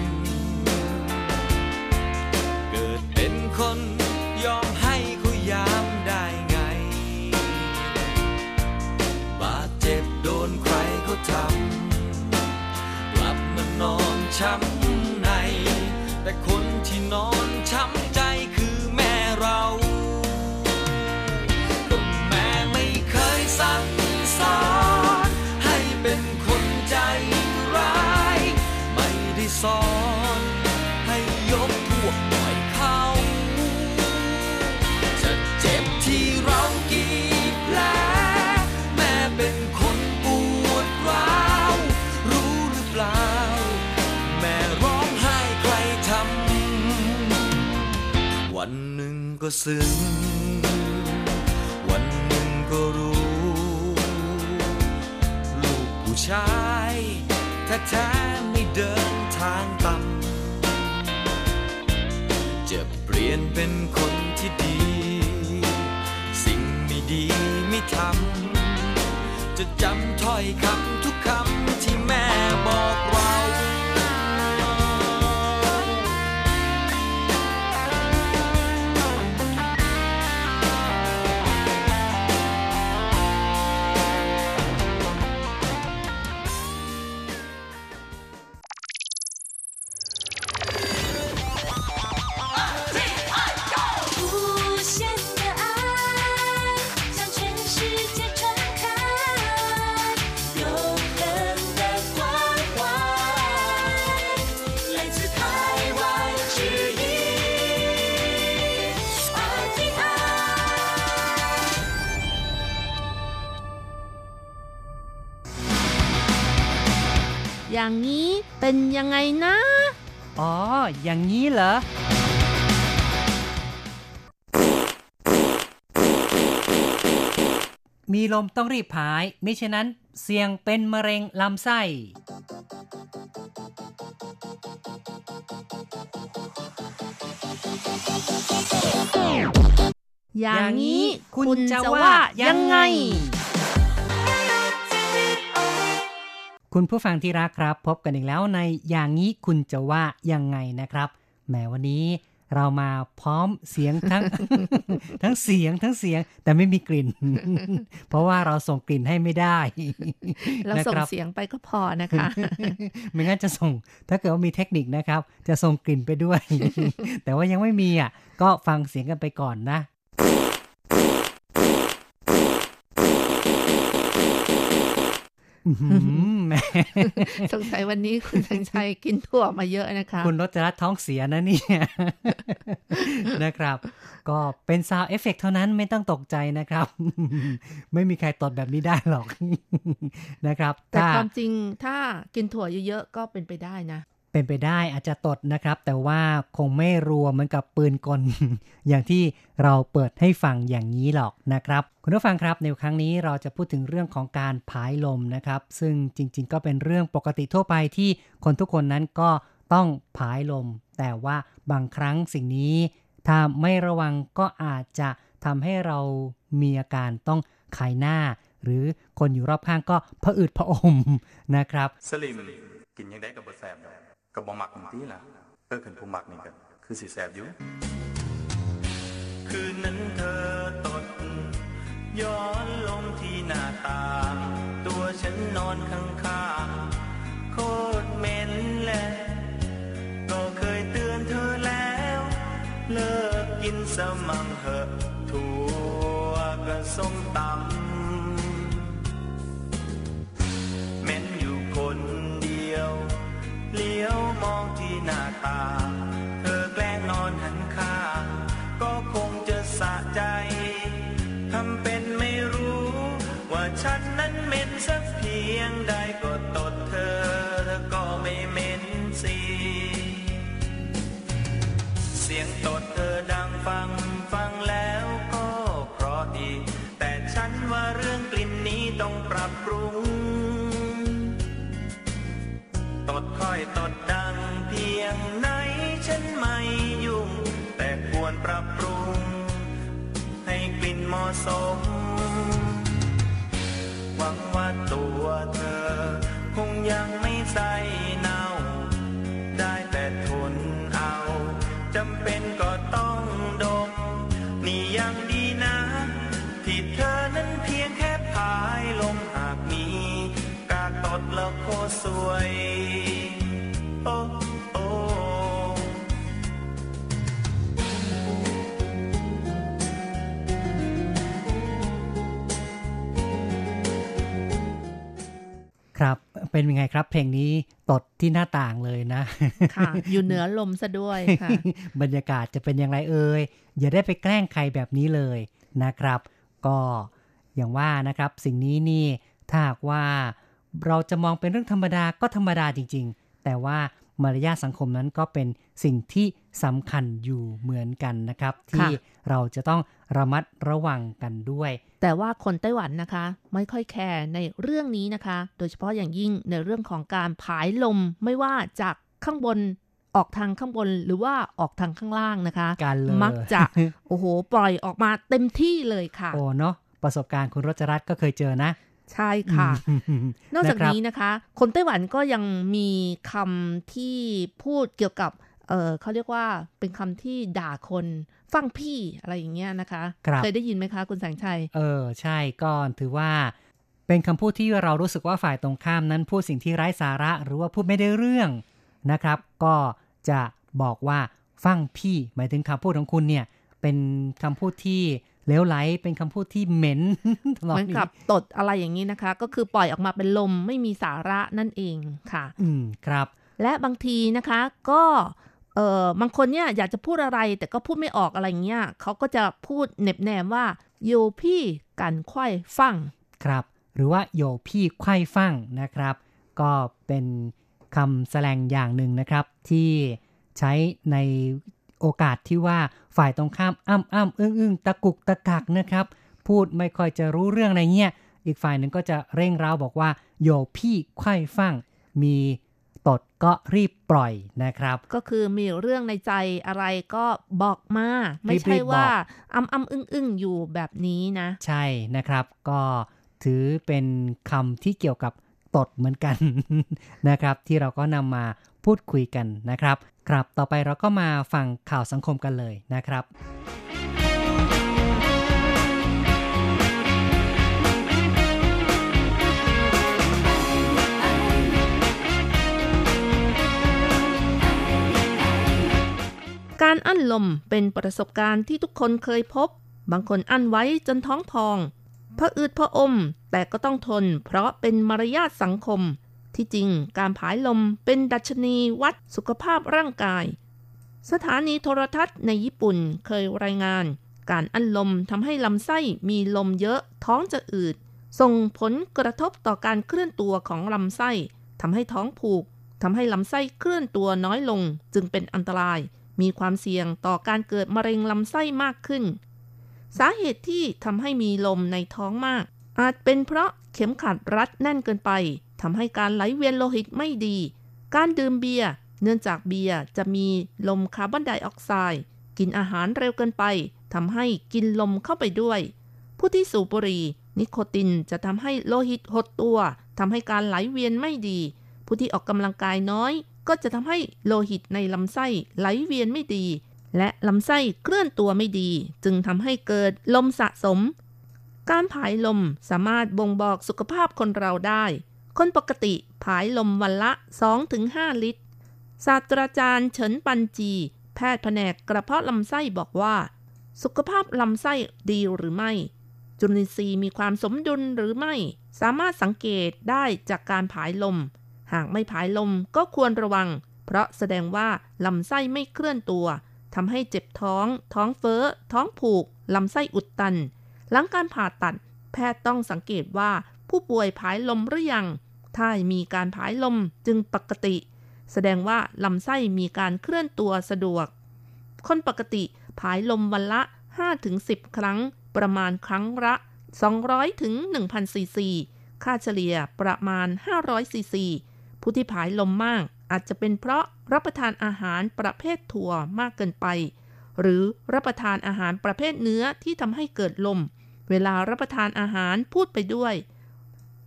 ก็ซึ้ง วันหนึ่งก็รู้ ลูกผู้ชายแท้ๆไม่เดินทางต่ำเจ็บลี่ยนเป็นคนที่ดี สิ่งไม่ดีไม่ทำ จะจำถ้อยคำทุกคำที่แม่บอกเรา อย่างนี้เป็นยังไงนะ อ๋อ อย่างนี้เหรอ มีลมต้องรีบผายมิฉะนั้นเสี่ยงเป็นมะเร็งลำไส้ อย่างนี้คุณจะว่ายังไง คุณผู้ฟังที่รักครับ พบกันอีกแล้วในอย่างนี้คุณจะว่ายังไงนะครับแหมวันนี้เรามาพร้อมเสียงทั้ง ทั้งเสียงทั้งเสียงแต่ไม่มีกลิ่น เพราะว่าเราส่งกลิ่นให้ไม่ได้ เราส่งนะครับเสียงไปก็พอนะคะ ไม่งั้นจะส่ง ถ้าเกิดว่ามีเทคนิคนะครับ จะส่งกลิ่นไปด้วย แต่ว่ายังไม่มีอะ ก็ฟังเสียงกันไปก่อนนะ อื้อหือ แหมสงสัยวันนี้คุณสังชัยกินถั่วมาเยอะนะคะ คุณรจรัสท้องเสียนะเนี่ยนะครับ ก็เป็น sound effect เท่านั้นไม่ต้องตกใจนะครับ ไม่มีใครตดแบบนี้ได้หรอกนะครับ แต่ถ้าความจริงถ้ากินถั่วเยอะๆก็เป็นไปได้นะ เป็นไปได้อาจจะตดนะครับ แต่ว่าคงไม่รัวเหมือนกับปืนกล อย่างที่เราเปิดให้ฟังอย่างนี้หรอกนะครับ คุณผู้ฟังครับในครั้งนี้เราจะพูดถึงเรื่องของการผายลมนะครับ ซึ่งจริง ๆ ก็เป็นเรื่องปกติทั่วไปที่คนทุกคนนั้นก็ต้องผายลม แต่ว่าบางครั้งสิ่งนี้ ถ้าไม่ระวังก็อาจจะทำให้เรามีอาการต้องขายหน้า หรือคนอยู่รอบข้างก็ผะอืดผะอมนะครับ สลิมกินยังได้กับบ่แสบดอ กกับบ่มักนี่ล่ะเออคันผู้มักนี่ก็คือสิแสบอยู่ คืนนั้นเธอตด ย้อนลมที่หน้าต่างตัวฉันนอนข้างๆโคตรเหม็นแหละก็เคยเตือนเธอแล้ว เลิกกินสมังเหอะถั่วกับส้มตำ หน้าต่าะสม หวังว่าตัวเธอ คงยังไม่ใส่เน่า ได้แต่ทนเอาจำเป็นก็ต้องดม นี่ยังดีนะ ที่เธอนั้นเพียงแค่พายลมหากมี กาตดแล้วโคสวย เป็นยังไงครับ เพลงนี้ตดที่หน้าต่างเลยนะ ค่ะ อยู่เหนือลมซะด้วยค่ะ บรรยากาศจะเป็นอย่างไรเอ่ยอย่าได้ไปแกล้งใครแบบนี้เลยนะครับ ก็อย่างว่านะครับ สิ่งนี้นี่ถ้าหากว่าเราจะมองเป็นเรื่องธรรมดาก็ธรรมดาจริง ๆ แต่ว่า มารยาทสังคมนั้นก็เป็นสิ่งที่สำคัญอยู่เหมือนกันนะครับ ที่เราจะต้องระมัดระวังกันด้วย แต่ว่าคนไต้หวันนะคะ ไม่ค่อยแคร์ในเรื่องนี้นะคะ โดยเฉพาะอย่างยิ่งในเรื่องของการผายลมไม่ว่าจากข้างบนออกทางข้างบนหรือว่าออกทางข้างล่างนะคะกันเลยมักจะโอ้โหปล่อยออกมาเต็มที่เลยค่ะโอ้เนาะประสบการณ์คุณรจรัตน์ก็เคยเจอนะ ใช่ค่ะอืมนอกจากะครับนี้นะคะ คนไต้หวันก็ยังมีคำที่พูดเกี่ยวกับเออเขาเรียกว่าเป็นคำที่ด่าคนฟังพี่อะไรอย่างเงี้ยนะคะครับเคยได้ยินไหมคะ คุณแสงชัย เออ ใช่ก็ถือว่า เป็นคำพูดที่เรารู้สึกว่าฝ่ายตรงข้ามนั้นพูดสิ่งที่ไร้สาระหรือว่าพูดไม่ได้เรื่องนะครับ ก็จะบอกว่าฟังพี่ หมายถึงคำพูดของคุณเนี่ย เป็นคำพูดที่ เลวไหลเป็นคำพูดที่เหม็นทำนองเหมือนนี้กับตดอะไรอย่างนี้นะคะ ก็คือปล่อยออกมาเป็นลมไม่มีสาระนั่นเองค่ะ อืมครับ และบางทีนะคะก็เออบางคนเนี่ยอยากจะพูดอะไรแต่ก็พูดไม่ออกอะไรเงี้ยเขาก็จะพูดเหน็บแนมว่าโยพี่กันควายฟังครับ หรือว่าโยพี่ไขว้ฟั่งนะครับ ก็เป็นคำแสดงอย่างหนึ่งนะครับ ที่ใช้ในโอกาสที่ว่า ฝ่ายตรงข้ามอ้ำอ้ำอึ้งอึ้งตะกุกตะกักนะครับ พูดไม่ค่อยจะรู้เรื่องอะไรเงี้ยอีกฝ่ายหนึ่งก็จะเร่งร้าวบอกว่าโยพี่ไขว้ฟั่งมีตดก็รีบปล่อยนะครับ ก็คือมีเรื่องในใจอะไรก็บอกมา ไม่รีใช่บๆบอกว่าอ้ำอ้ำอึ้งอึ้งอยู่แบบนี้นะ ใช่นะครับ ก็ถือเป็นคำที่เกี่ยวกับตดเหมือนกันนะครับ ที่เราก็นำมาพูดคุยกันนะครับ ครับต่อไปเราก็มาฟังข่าวสังคมกันเลยนะครับการอั้นลมเป็นประสบการณ์ที่ทุกคนเคยพบ บางคนอั้นไว้จนท้องพองพระอืดพระอม แต่ก็ต้องทน เพราะเป็นมารยาทสังคม ที่จริงการผายลมเป็นดัชนีวัดสุขภาพร่างกาย สถานีโทรทัศน์ในญี่ปุ่นเคยรายงาน การอั้นลมทำให้ลำไส้มีลมเยอะท้องจะอืด ส่งผลกระทบต่อการเคลื่อนตัวของลำไส้ทำให้ท้องผูกทำให้ลำไส้เคลื่อนตัวน้อยลง จึงเป็นอันตราย มีความเสี่ยงต่อการเกิดมะเร็งลำไส้มากขึ้น สาเหตุที่ทำให้มีลมในท้องมาก อาจเป็นเพราะเข็มขัดรัดแน่นเกินไป ทำให้การไหลเวียนโลหิตไม่ดี การดื่มเบียร์เนื่องจากเบียร์จะมีลมคาร์บอนไดออกไซด์กินอาหารเร็วเกินไปทำให้กินลมเข้าไปด้วย ผู้ที่สูบบุหรี่นิโคตินจะทำให้โลหิตหดตัวทำให้การไหลเวียนไม่ดี ผู้ที่ออกกำลังกายน้อย ก็จะทำให้โลหิตในลำไส้ไหลเวียนไม่ดี และลำไส้เคลื่อนตัวไม่ดี จึงทำให้เกิดลมสะสม การผายลมสามารถบ่งบอกสุขภาพคนเราได้ คนปกติผายลมวันละ 2-5 ลิตร ศาสตราจารย์เฉินปันจี แพทย์แผนกกระเพาะลำไส้บอกว่า สุขภาพลำไส้ดีหรือไม่ จุลินทรีย์มีความสมดุลหรือไม่ สามารถสังเกตได้จากการผายลม หากไม่ผายลมก็ควรระวัง เพราะแสดงว่าลำไส้ไม่เคลื่อนตัวทำให้เจ็บท้อง ท้องเฟ้อ ท้องผูก ลำไส้อุดตัน หลังการผ่าตัด แพทย์ต้องสังเกตว่าผู้ป่วยผายลมหรือยัง ถ้ามีการผายลมจึงปกติ แสดงว่าลำไส้มีการเคลื่อนตัวสะดวก คนปกติผายลมวันละ 5-10 ครั้ง ประมาณครั้งละ 200-1,000ซีซีค่าเฉลี่ยประมาณ 500 ซีซี ผู้ที่ผายลมมากอาจจะเป็นเพราะรับประทานอาหารประเภทถั่วมากเกินไป หรือรับประทานอาหารประเภทเนื้อที่ทำให้เกิดลม เวลารับประทานอาหารพูดไปด้วย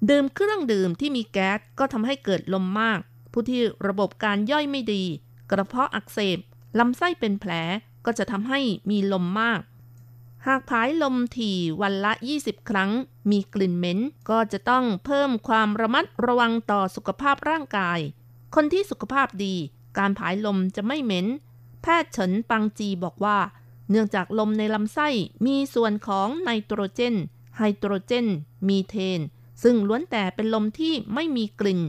ดื่มเครื่องดื่มที่มีแก๊สก็ทำให้เกิดลมมาก ผู้ที่ระบบการย่อยไม่ดี กระเพาะอักเสบลำไส้เป็นแผลก็จะทำให้มีลมมาก หากผายลมถี่วันละ 20 ครั้ง มีกลิ่นเหม็นก็จะต้องเพิ่มความระมัดระวังต่อสุขภาพร่างกาย คนที่สุขภาพดี การผายลมจะไม่เหม็น แพทย์เฉินปังจีบอกว่า เนื่องจากลมในลำไส้มีส่วนของไนโตรเจน ไฮโดรเจน มีเทน ซึ่งล้วนแต่เป็นลมที่ไม่มีกลิ่น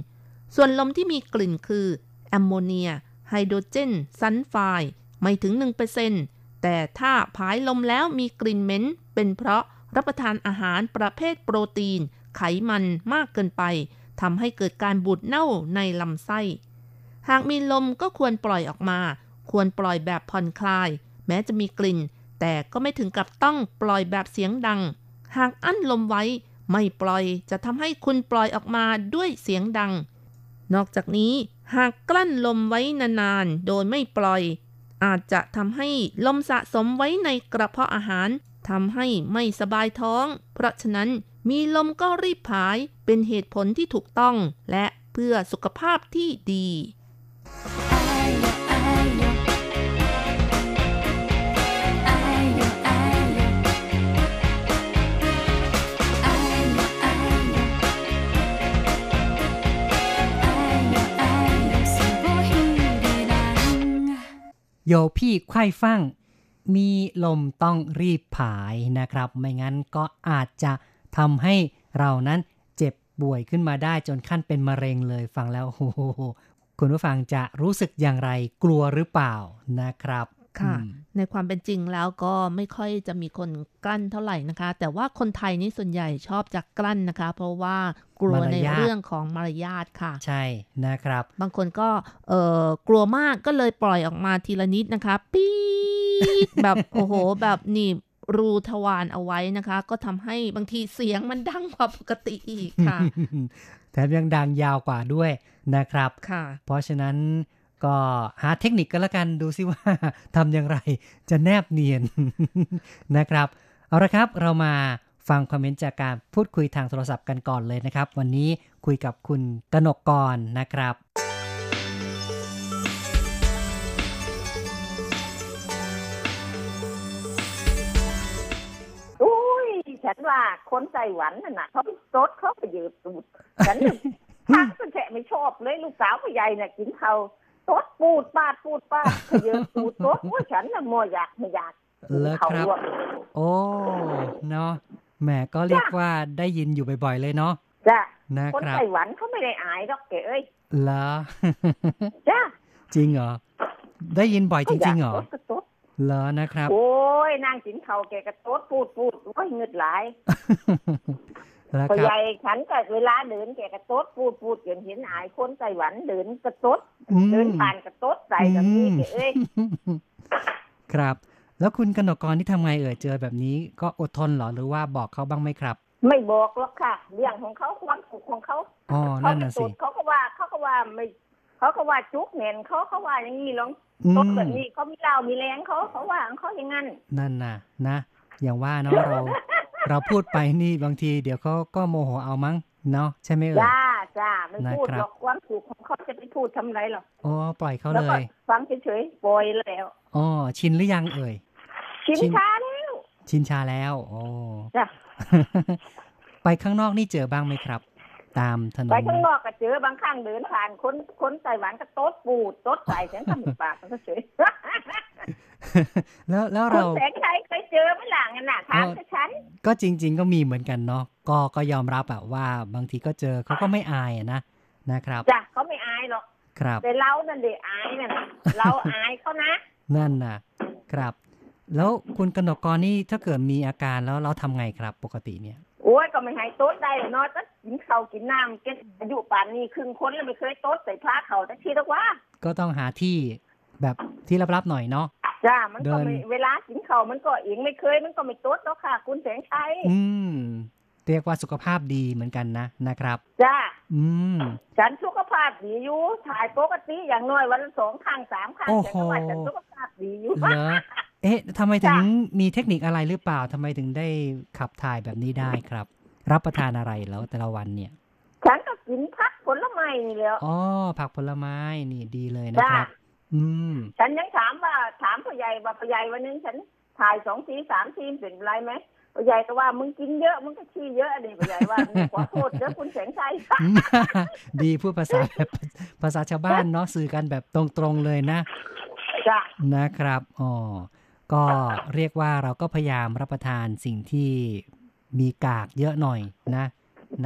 ส่วนลมที่มีกลิ่นคือแอมโมเนีย ไฮโดรเจน ซัลไฟด์ไม่ถึง 1%แต่ถ้าผายลมแล้วมีกลิ่นเหม็น เป็นเพราะรับประทานอาหารประเภทโปรตีน ไขมันมากเกินไปทำให้เกิดการบูดเน่าในลำไส้ หากมีลมก็ควรปล่อยออกมา ควรปล่อยแบบผ่อนคลาย แม้จะมีกลิ่น แต่ก็ไม่ถึงกับต้องปล่อยแบบเสียงดัง หากอั้นลมไว้ ไม่ปล่อยจะทำให้คุณปล่อยออกมาด้วยเสียงดัง นอกจากนี้หากกลั้นลมไว้นานๆ โดยไม่ปล่อย อาจจะทำให้ลมสะสมไว้ในกระเพาะอาหารทำให้ไม่สบายท้อง เพราะฉะนั้นมีลมก็รีบผายเป็นเหตุผลที่ถูกต้อง และเพื่อสุขภาพที่ดี โยพี่ไขว้ฟั่ง มีลมต้องรีบผายนะครับ ไม่งั้นก็อาจจะทำให้เรานั้นเจ็บป่วยขึ้นมาได้จนขั้นเป็นมะเร็งเลยฟังแล้วโอ้โหคุณผู้ฟังจะรู้สึกอย่างไรกลัวหรือเปล่านะครับ ค่ะอืม ในความเป็นจริงแล้วก็ไม่ค่อยจะมีคนกลั้นเท่าไหร่นะคะ แต่ว่าคนไทยนี่ส่วนใหญ่ชอบจะกลั้นนะคะ เพราะว่ากลัวในเรื่องของมารยาทค่ะ ใช่นะครับ บางคนก็เออกลัวมากก็เลยปล่อยออกมาทีละนิดนะคะ ปี๊ดแบบโอ้โห แบบหนีบรูทวารเอาไว้นะคะ ก็ทำให้บางทีเสียงมันดังกว่าปกติอีกค่ะแถมยังดังยาวกว่าด้วยนะครับค่ะ เพราะฉะนั้น ก็หาเทคนิคกันละกันดูซิว่าทำอย่างไรจะแนบเนียนนะครับ เอาละครับเรามาฟังคอมเมนต์จากการพูดคุยทางโทรศัพท์กันก่อนเลยนะครับ วันนี้คุยกับคุณกนกกรนะครับอุ้ย ฉันว่าคนไต้หวันน่ะนะเขาซดเขาไปยืดตูดฉันน่ะพักก็แฉะไม่ชอบเลยลูกสาวผู้ใหญ่น่ะกินเขา ซดปูดปาดปูดปาดไปยืดตูดซดว่าฉันน่ะมัวอยากไม่อยากกินแล้วเขาครับลวกโอ้เนาะแหมก็เรียกว่าได้ยินอยู่บ่อยๆเลยเนาะจ้ะนะคนครับไต้หวันเขาไม่ได้อายหรอกแกเอ้ยเหรอจ้ะจริงเหรอได้ยินบ่อยจริงๆเหรอขายากซดก็ซดเหรอนะครับ โอ้ยนางกินเขาแกก็ซดปูดปูดโอ้ยเงืดหลาย แล้วผู้ครัใหบญ่ฉันก็เวลาเดินแกก็ซดปูดปูดเห็นเห็นอายคนไต้หวันเดินก็ซดอืมเดินผ่านกระต๊ดใส่กับนี่แกเอ้ยครับ แล้วคุณกนกกรที่ทำไงเอ่ยเจอแบบนี้ก็อดทนเหรอหรือว่าบอกเขาบ้างไหมครับ ไม่บอกหรอกค่ะ เรื่องของเขาความสุขของเขาอ๋อเขานั่นไม่น่ะสุสิดเขาก็ว่าเขาก็ว่าไม่เขาก็ว่าจุกเหม็นเขาเขาว่าอย่างนี้หรอกอืตมดแบบนี้เขามีเหล้ามีแรงเขาเขาว่าของเขาอย่างนั้นนั่นน่ะนะอย่างว่าเนาะเรา เราพูดไปนี่บางทีเดี๋ยวเขาก็โมโหเอามั้งเนาะใช่ไหมเอ่ยจ้าจ้าไม่พูดนะครับหรอกความสุขของเขาจะไปพูดทำไรหรอกอ๋อปล่อยเขาแล้วเลก็ยฟังเฉยๆปล่อยแล้วอ๋อชินหรือยังเอ่ยชินชินช้าแล้วชินชาแล้วโอ้จ้ะไปข้างนอกนี่เจอบ้างไหมครับ ตามถนนไปข้างนอกก็เจอบางครั้งเดินผ่านคนคนไต้หวันก็โต๊ดปูดโต๊ดใส่ฉันทำปากมันก็เฉยแล้วแล้วคุเราณแสงชัยเคยเจอไหมล่ะงั้นน่ะถามกับฉันก็จริง ๆ ก็มีเหมือนกันเนาะก็ก็ยอมรับอะว่าบางทีก็เจอเขาก็ไม่อายอะนะนะครับจ้ะเขาไม่อายหรอกครับแต่เรานั่นเด็อายนั่นน่ะเราอายเขานะนั่นนะครับ แล้วคุณกนกกรนี่ถ้าเกิดมีอาการแล้วเราทำไงครับ ปกติเนี่ยโอ้ยก็ไม่ให้โต๊ดได้เนาะจะกินข้าวกินน้ำเก็อายุป่านนี้ครึ่งคนแล้วไม่เคยโต๊ดใส่พระเขาแต่ทีละว่า ก็ต้องหาที่แบบที่ลับๆหน่อยเนาะจ้ามันก็เดินไม่เวลากินข้าวมันก็เองไม่เคยมันก็ไม่โต๊ดแล้วค่ะ คุณแสงชัยอืมเรียกว่าสุขภาพดีเหมือนกันนะนะครับ จ้า อืม ฉันสุขภาพดีอยู่ถ่ายปกติอย่างน้อยวันละสองครั้งสามครั้งโอ้แต่โหก็ว่าฉันสุขภาพดีอยู่เหรอ เอ๊ะทำไมถึงจ้ะมีเทคนิคอะไรหรือเปล่าทำไมถึงได้ขับถ่ายแบบนี้ได้ครับ รับประทานอะไรแล้วแต่ละวันเนี่ย ฉันก็กินพักผลไม้นี่แหล้วอ๋อผักผลไม้นี่ดีเลยนะครับ อืม ฉันยังถามว่าถามพ่อใหญ่ว่าพ่อใหญ่วันหนึงฉันถ่ายสองทีสามทีเป็นไรไหมพ่อใหญ่ก็ว่ามึงกินเยอะมึงก็ขี้เยอะดิพ่อใหญ่ว่าขอโทษเด้อคุณแสงชัยดีพูดภาษาแบบภาษาชาวบ้านเนาะสื่อกันแบบตรงๆเลยนะจ้ะนะครับอ๋อ ก็เรียกว่าเราก็พยายามรับประทานสิ่งที่มีกากเยอะหน่อยนะ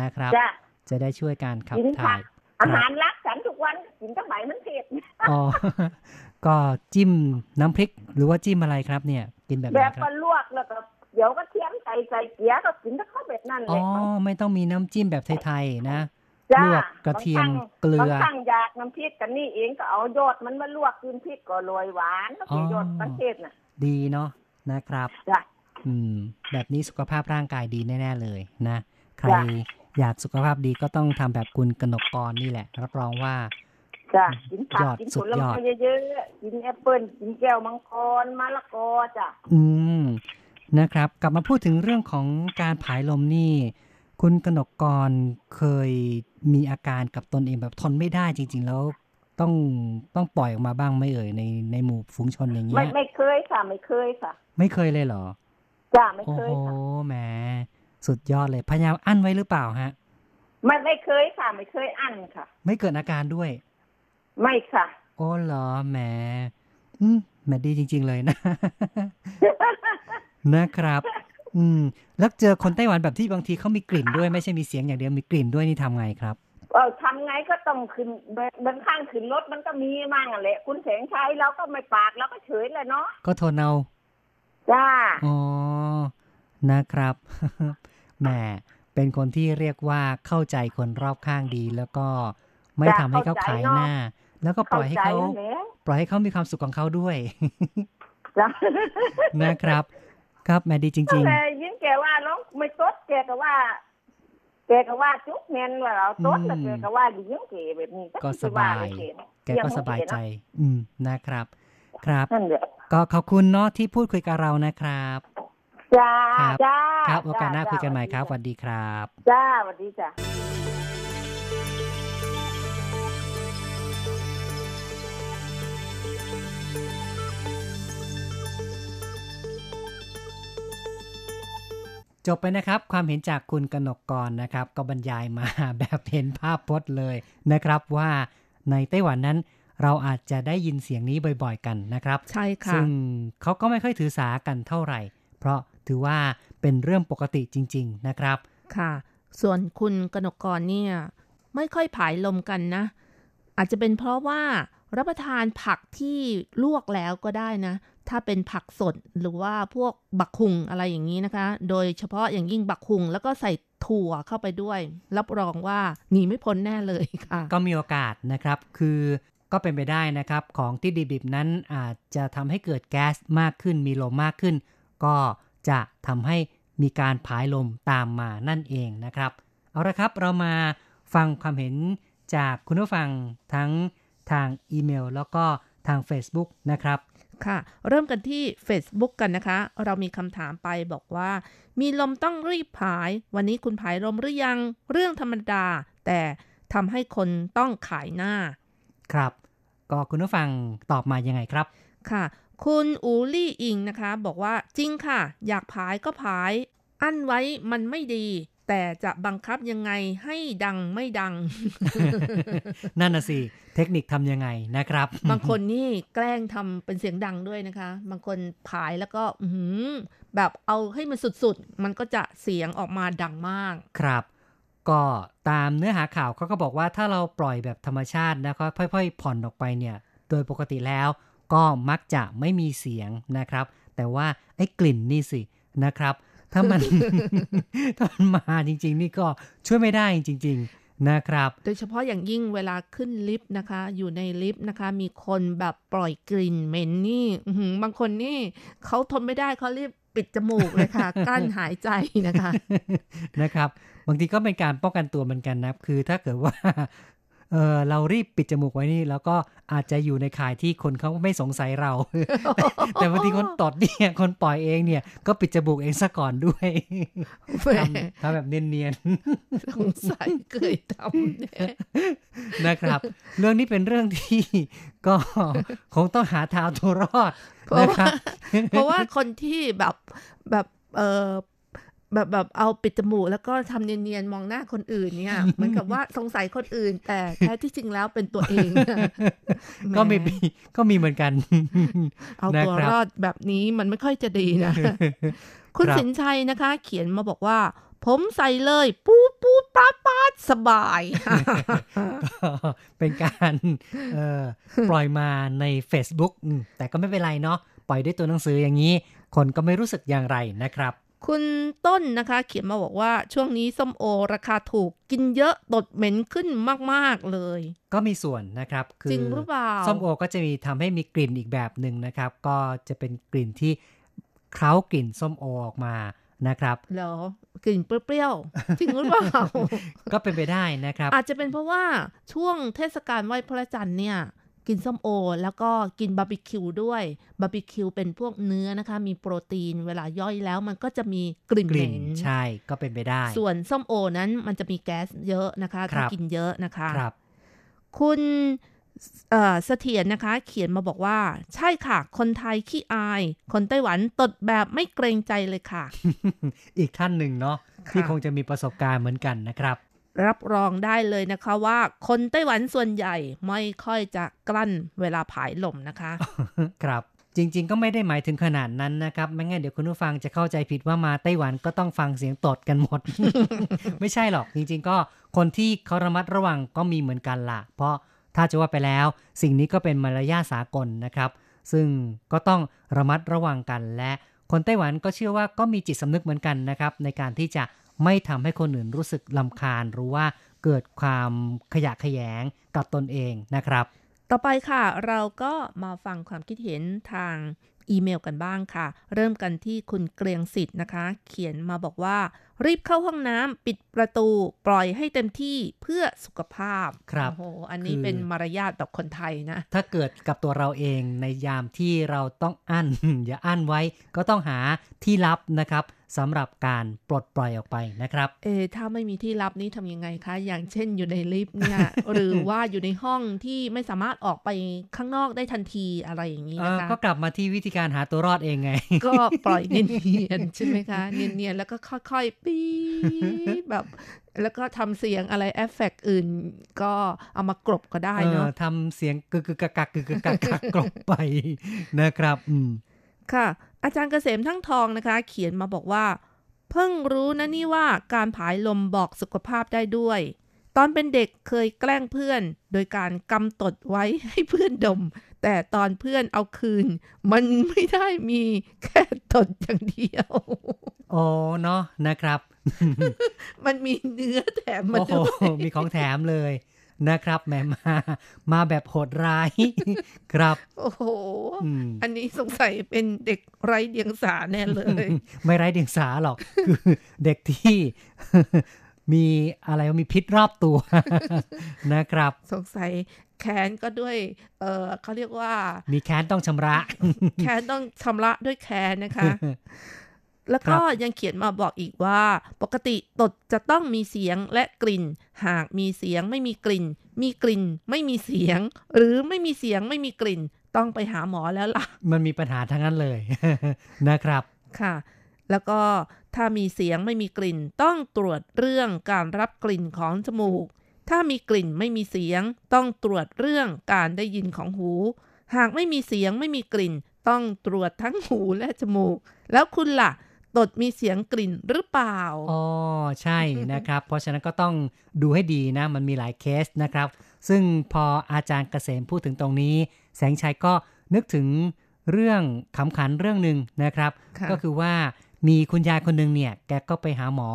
นะครับจ้ะจะได้ช่วยการขับกินถ่าย อาหารรักฉันทุกวันกินตั้งไหนมันเผ็ดอ๋อก็จิ้มน้ำพริกหรือว่าจิ้มอะไรครับเนี่ย กินแบบไหแบนบครัก็บลวกแล้วก็เดี๋ยวก็เทียมใส่ใส่เกี๊ยก็กินแต่ข้าวแบบนั้นเลอ๋อยไม่ต้องมีน้ำจิ้มแบบไทยๆนะจ้าลวกกระเทียมบางครั้งเกลือบางครั้งอยากน้ำพริกกันนี่เองก็เอายอดมันมาลวกกินพริกก็โรยหวานก็เป็นอ๋อยอดประเทศน่ะ ดีเนาะนะครับจ้ะอืม แบบนี้สุขภาพร่างกายดีแน่ ๆ เลยนะ ใครจ้ะอยากสุขภาพดีก็ต้องทำแบบคุณกนกกรนี่แหละรับรองว่าจ้ะกินผักยอดกินสุผดลยอดไม้เยอะๆกินแอปเปิ้ลกินแก้วมังกรมะละกอจ้ะอืมนะครับ กลับมาพูดถึงเรื่องของการผายลมนี่ คุณกนกกรเคยมีอาการกับตนเองแบบทนไม่ได้จริง ๆ แล้ว ต้องต้องปล่อยออกมาบ้างไหม่เอ่ยในในหมู่ฝูงชนอย่างเงี้ไม่ยไม่เคยค่ะ ไม่เคยค่ะ ไม่เคยเลยเหรอจ้ะไม่โอ้เคยโหค่ะแหมสุดยอดเลยพยายามอั้นไว้หรือเปล่าฮะไม่ไม่เคยค่ะ ไม่เคยอั้นค่ะ ไม่เกิดอาการด้วย ไม่ค่ะโอ้เหรอแหมอืมแหมดีจริง ๆ เลยนะนะครับ อืม แล้วเจอคนไต้หวันแบบที่บางทีเขามีกลิ่นด้วยไม่ใช่มีเสียงอย่างเดียวมีกลิ่นด้วยนี่ทำไงครับ เออทำไงก็ต้องขึ้นบางข้างขึ้นรถมันก็มีมั่งอะแหละคุณแสงชัยเราก็ไม่ปากเราก็เฉยเลยเนาะก็ทนเอาจ้าอ๋อนะครับแหมเป็นคนที่เรียกว่าเข้าใจคนรอบข้างดี แล้วก็ไม่จ้ะทำให้เขาเข้าใจขายเนอะหน้า แล้วก็ปล่อยให้เขาเข้าใจแล้วปล่อยให้เขามีความสุขของเขาด้วยจ้านะครับ ครับแหมดีจริงแต่ยิ่งแกว่าน้องไม่ตดแกก็ว่า แกก็ว่าจุกเงินว่าเราตดแล้วอืมแกก็ว่ายิ่งแกแบบนี้ก็จะสบายว่อะไรแกๆแกก็สบายใจ อืมนะครับ ครับนั่นแหละก็ขอบคุณเนาะที่พูดคุยกับเรานะครับจ้าครับจ้าครับโอกาสหน้าจ้คุยกันใหม่ครับสวัสดีครับ จ้าสวัสดีจ้า จบไปนะครับความเห็นจากคุณกนกกรนะครับ ก็บรรยายมาแบบเห็นภาพพจน์เลยนะครับว่าในไต้หวันนั้นเราอาจจะได้ยินเสียงนี้บ่อยๆกันนะครับ ใช่ค่ะ ซึ่งเขาก็ไม่ค่อยถือสากันเท่าไหร่ เพราะถือว่าเป็นเรื่องปกติจริง ๆนะครับ ค่ะ ส่วนคุณกนกกรเนี่ยไม่ค่อยผายลมกันนะ อาจจะเป็นเพราะว่ารับประทานผักที่ลวกแล้วก็ได้นะ ถ้าเป็นผักสดหรือว่าพวกบักคุงอะไรอย่างนี้นะคะ โดยเฉพาะอย่างยิ่งบักคุงแล้วก็ใส่ถั่วเข้าไปด้วย รับรองว่าหนีไม่พ้นแน่เลยค่ะ ก็มีโอกาสนะครับ คือก็เป็นไปได้นะครับ ของที่ดิบๆนั้นอาจจะทำให้เกิดแก๊สมากขึ้น มีลมมากขึ้น ก็จะทำให้มีการผายลมตามมานั่นเองนะครับ เอาละครับเรามาฟังความเห็นจากคุณผู้ฟังทั้งทางอีเมล แล้วก็ทาง Facebook นะครับ ค่ะ เริ่มกันที่ Facebook กันนะคะ เรามีคำถามไปบอกว่า มีลมต้องรีบผาย วันนี้คุณผายลมหรือยังเรื่องธรรมดา แต่ทำให้คนต้องขายหน้า ครับ ก็คุณผู้ฟังตอบมายังไงครับ ค่ะ คุณอูลี่อิงนะคะ บอกว่าจริงค่ะ อยากผายก็ผาย อั้นไว้มันไม่ดี แต่จะบังคับยังไงให้ดังไม่ดัง นั่นน่ะสิ เทคนิคทำยังไงนะครับ บางคนนี่แกล้งทำเป็นเสียงดังด้วยนะคะ บางคนผายแล้วก็อื้อหือแบบเอาให้มันสุดๆ มันก็จะเสียงออกมาดังมาก ครับ ก็ตามเนื้อหาข่าวเขาก็บอกว่าถ้าเราปล่อยแบบธรรมชาตินะครับค่อยๆ ผ่อนออกไปเนี่ย โดยปกติแล้ว ก็มักจะไม่มีเสียงนะครับ แต่ว่าไอ้กลิ่นนี่สินะครับ ถ้ามันถ้ามันมาจริง ๆ นี่ก็ช่วยไม่ได้จริง ๆนะครับ โดยเฉพาะอย่างยิ่งเวลาขึ้นลิฟต์นะคะ อยู่ในลิฟต์นะคะ มีคนแบบปล่อยกลิ่นเหม็นนี่อื้อหือบางคนนี่เขาทนไม่ได้เขารีบปิดจมูกเลยค่ะกั้นหายใจนะคะนะครับ บางทีก็เป็นการป้องกันตัวเหมือนกันนะคือถ้าเกิดว่า เออเรารีบปิดจมูกไว้นี่ แล้วก็อาจจะอยู่ในข่ายที่คนเขาไม่สงสัยเรา แต่บางทีคนตดเนี่ยคนปล่อยเองเนี่ย ก็ปิดจมูกเองซะก่อนด้วยแหมทำทำแบบเนียนสงสัยเคยทำแน่ๆนะครับ เรื่องนี้เป็นเรื่องที่ก็คงต้องหาทางตัวรอดเพราะนะว่าครับเพราะว่าคนที่แบบแบบเออ แบบแบบเอาปิดจมูกแล้วก็ทำเนียนๆมองหน้าคนอื่นเนี่ยเหมือนกับว่าสงสัยคนอื่น แต่แท้ที่จริงแล้วเป็นตัวเอง ก็มีแหก็มีเหมือนกัน เอาตัวนะครับรอดแบบนี้มันไม่ค่อยจะดีนะ คุณครับสินชัยนะคะ เขียนมาบอกว่า ผมใส่เลยปูดปูดปาดปาดสบายก็เป็นการเอ่อปล่อยมาใน Facebook อืมแต่ก็ไม่เป็นไรเนาะปล่อยด้วยตัวหนังสืออย่างนี้ คนก็ไม่รู้สึกอย่างไรนะครับ คุณต้นนะคะเขียนมาบอกว่าช่วงนี้ส้มโอราคาถูกกินเยอะตดเหม็นขึ้นมาก ๆ เลย ก็มีส่วนนะครับ คือจริงหรือเปล่าส้มโอก็จะมีทำให้มีกลิ่นอีกแบบหนึ่งนะครับ ก็จะเป็นกลิ่นที่เคล้ากลิ่นส้มโอออกมานะครับเหรอกลิ่นเปรี้ยวๆจริงหรือเปล่าก็เป็นไปได้นะครับ อาจจะเป็นเพราะว่าช่วงเทศกาลไหว้พระจันทร์เนี่ย กินส้มโอ แล้วก็กินบาร์บีคิวด้วยบาร์บีคิวเป็นพวกเนื้อนะคะ มีโปรตีนเวลาย่อยแล้วมันก็จะมีกลิ่นกลิ่นเหม็นนใช่ก็เป็นไปได้ ส่วนส้มโอนั้นมันจะมีแก๊สเยอะนะคะครัถ้าบกินเยอะนะคะครับ คุณเอ่อเสถียรนะคะ เขียนมาบอกว่า ใช่ค่ะ คนไทยขี้อาย คนไต้หวันตดแบบไม่เกรงใจเลยค่ะ อีกท่านหนึ่งเนาะค่ะที่คงจะมีประสบการณ์เหมือนกันนะครับ รับรองได้เลยนะคะว่าคนไต้หวันส่วนใหญ่ไม่ค่อยจะกลั้นเวลาผายลมนะคะ ครับจริง ๆ ก็ไม่ได้หมายถึงขนาดนั้นนะครับ ไม่งั้นเดี๋ยวคุณผู้ฟังจะเข้าใจผิดว่ามาไต้หวันก็ต้องฟังเสียงตดกันหมด ไม่ใช่หรอก จริง ๆ ก็คนที่เขาระมัดระวังก็มีเหมือนกันละเพราะถ้าจะว่าไปแล้ว สิ่งนี้ก็เป็นมารยาทสากลนะครับ ซึ่งก็ต้องระมัดระวังกันและคนไต้หวันก็เชื่อว่าก็มีจิตสำนึกเหมือนกันนะครับ ในการที่จะ ไม่ทำให้คนอื่นรู้สึกลำคาญหรือว่าเกิดความขยะแขยงกับตนเองนะครับ ต่อไปค่ะ เราก็มาฟังความคิดเห็นทาง อีเมลกันบ้างค่ะ เริ่มกันที่คุณเกรียงสิทธิ์นะคะ เขียนมาบอกว่า รีบเข้าห้องน้ำปิดประตู ปล่อยให้เต็มที่เพื่อสุขภาพครับโอ้โหอันนี้คือเป็นมารยาทแบบคนไทยนะ ถ้าเกิดกับตัวเราเองในยามที่เราต้องอั้น อย่าอั้นไว้ ก็ต้องหาที่ลับนะครับสำหรับการปลดปล่อยออกไปนะครับ เออถ้าไม่มีที่ลับนี้ทำยังไงคะ อย่างเช่นอยู่ในลิฟต์เนี่ย หรือว่าอยู่ในห้องที่ไม่สามารถออกไปข้างนอกได้ทันทีอะไรอย่างนี้เออนะคะ ก็กลับมาที่วิธีการเอาตัวรอดเองไง ก็ปล่อยเนียนๆใช่ไหมคะ เนียนๆแล้วก็ค่อยๆปี๊ดแบบแล้วก็ทำเสียงอะไรเอฟเฟกต์อื่นก็เอามากรบก็ได้เนาะเออทำเสียงกึกกึกกักกักกึกกึกกักกักกลบไปนะครับอืมค่ะ อาจารย์เกษมทั้งทองนะคะ เขียนมาบอกว่า เพิ่งรู้นะนี่ว่าการผายลมบอกสุขภาพได้ด้วย ตอนเป็นเด็กเคยแกล้งเพื่อน โดยการกำตดไว้ให้เพื่อนดม แต่ตอนเพื่อนเอาคืน มันไม่ได้มีแค่ตดอย่างเดียวโอ้เนาะนะครับ มันมีเนื้อแถมมาโอ้โหด้วยมีของแถมเลยนะครับแหมมา มาแบบโหดร้าย ครับ โอ้โหอืมอันนี้สงสัยเป็นเด็กไร้เดียงสาแน่เลย ไม่ไร้เดียงสาหรอก คือเด็กที่ มีอะไรวะมีพิษรอบตัวนะครับ สงสัยแค้นก็ด้วย เออเขาเรียกว่า มีแค้นต้องชำระ แค้นต้องชำระด้วยแค้นนะคะ แล้วก็ยังเขียนมาบอกอีกว่า ปกติตดจะต้องมีเสียงและกลิ่น หากมีเสียงไม่มีกลิ่น มีกลิ่นไม่มีเสียง หรือไม่มีเสียงไม่มีกลิ่น ต้องไปหาหมอแล้วล่ะ มันมีปัญหาทั้งนั้นเลยนะครับ ค่ะ แล้วก็ถ้ามีเสียงไม่มีกลิ่นต้องตรวจเรื่องการรับกลิ่นของจมูก ถ้ามีกลิ่นไม่มีเสียง ต้องตรวจเรื่องการได้ยินของหู หากไม่มีเสียงไม่มีกลิ่น ต้องตรวจทั้งหูและจมูก แล้วคุณล่ะตดมีเสียงกลิ่นหรือเปล่า อ๋อ ใช่นะครับ เพราะฉะนั้นก็ต้องดูให้ดีนะ มันมีหลายเคสนะครับ ซึ่งพออาจารย์เกษมพูดถึงตรงนี้ แสงชัยก็นึกถึงเรื่องขำขันเรื่องหนึ่งนะครับค่ะก็คือว่า มีคุณยายคนหนึ่งเนี่ย แกก็ไปหาหมอ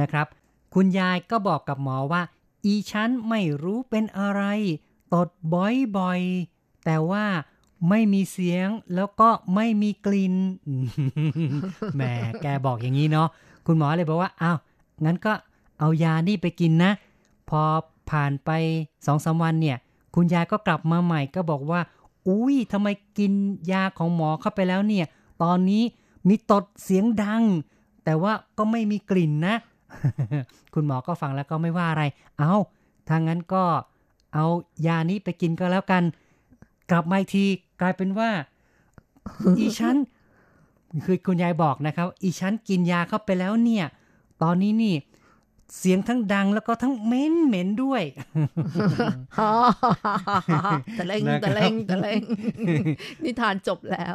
นะครับ คุณยายก็บอกกับหมอว่า อีฉันไม่รู้เป็นอะไร ตดบ่อยๆ แต่ว่าไม่มีเสียงแล้วก็ไม่มีกลิ่นแหมแกบอกอย่างนี้เนาะคุณหมอเลยบอกว่าอ้าวงั้นก็เอายานี่ไปกินนะ พอผ่านไปสองสามวันเนี่ย คุณยายก็กลับมาใหม่ก็บอกว่า อุ้ยทำไมกินยาของหมอเข้าไปแล้วเนี่ย ตอนนี้ มีตดเสียงดัง แต่ว่าก็ไม่มีกลิ่นนะ คุณหมอก็ฟังแล้วก็ไม่ว่าอะไร เอาถ้างั้นก็เอายานี้ไปกินก็แล้วกัน กลับมาอีกทีกลายเป็นว่า อีฉันคือคุณยายบอกนะครับ อีฉันกินยาเข้าไปแล้วเนี่ย ตอนนี้นี่ เสียงทั้งดังแล้วก็ทั้งเหม็นเหม็นด้วยตะเลงนะครับตะเลงตะเลงนิทานจบแล้ว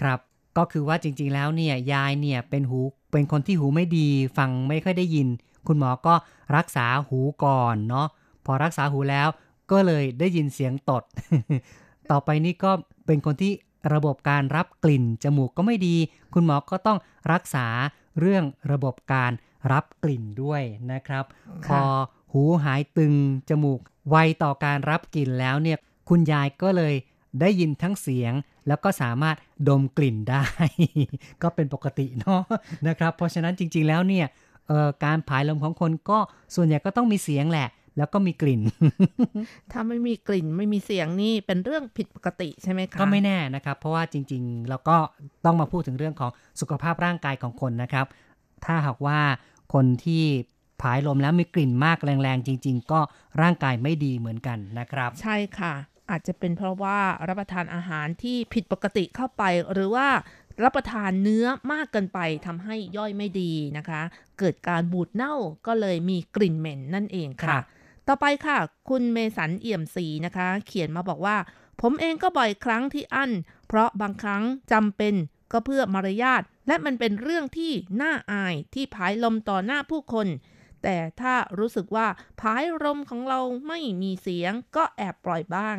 ครับ ก็คือว่าจริงๆแล้วเนี่ยยายเนี่ยเป็นหูเป็นคนที่หูไม่ดีฟังไม่ค่อยได้ยิน คุณหมอก็รักษาหูก่อนเนาะพอรักษาหูแล้วก็เลยได้ยินเสียงตด ต่อไปนี้ก็เป็นคนที่ระบบการรับกลิ่นจมูกก็ไม่ดี คุณหมอก็ต้องรักษาเรื่องระบบการรับกลิ่นด้วยนะครับพค่ะอหูหายตึงจมูกไวต่อการรับกลิ่นแล้วเนี่ยคุณยายก็เลย ได้ยินทั้งเสียงแล้วก็สามารถดมกลิ่นได้ ก็เป็นปกติเนาะนะครับ เพราะฉะนั้นจริง ๆ แล้วเนี่ยเอ่อการผายลมของคนก็ส่วนใหญ่ก็ต้องมีเสียงแหละ แล้วก็มีกลิ่น ถ้าไม่มีกลิ่นไม่มีเสียงนี่เป็นเรื่องผิดปกติใช่ไหมคะก็ไม่แน่นะครับ เพราะว่าจริง ๆ เราก็ต้องมาพูดถึงเรื่องของสุขภาพร่างกายของคนนะครับ ถ้าหากว่าคนที่ผายลมแล้วมีกลิ่นมากแรงๆ จริง ๆ ก็ร่างกายไม่ดีเหมือนกันนะครับ ใช่ค่ะ อาจจะเป็นเพราะว่ารับประทานอาหารที่ผิดปกติเข้าไป หรือว่ารับประทานเนื้อมากเกินไปทำให้ย่อยไม่ดีนะคะ เกิดการบูดเน่าก็เลยมีกลิ่นเหม็นนั่นเองครัค่ะบต่อไปค่ะ คุณเมสันเอี่ยมศรีนะคะ เขียนมาบอกว่า ผมเองก็บ่อยครั้งที่อั้น เพราะบางครั้งจำเป็นก็เพื่อมารยาทและมันเป็นเรื่องที่น่าอายที่ผายลมต่อหน้าผู้คน แต่ถ้ารู้สึกว่าผายลมของเราไม่มีเสียงก็แอบปล่อยบ้าง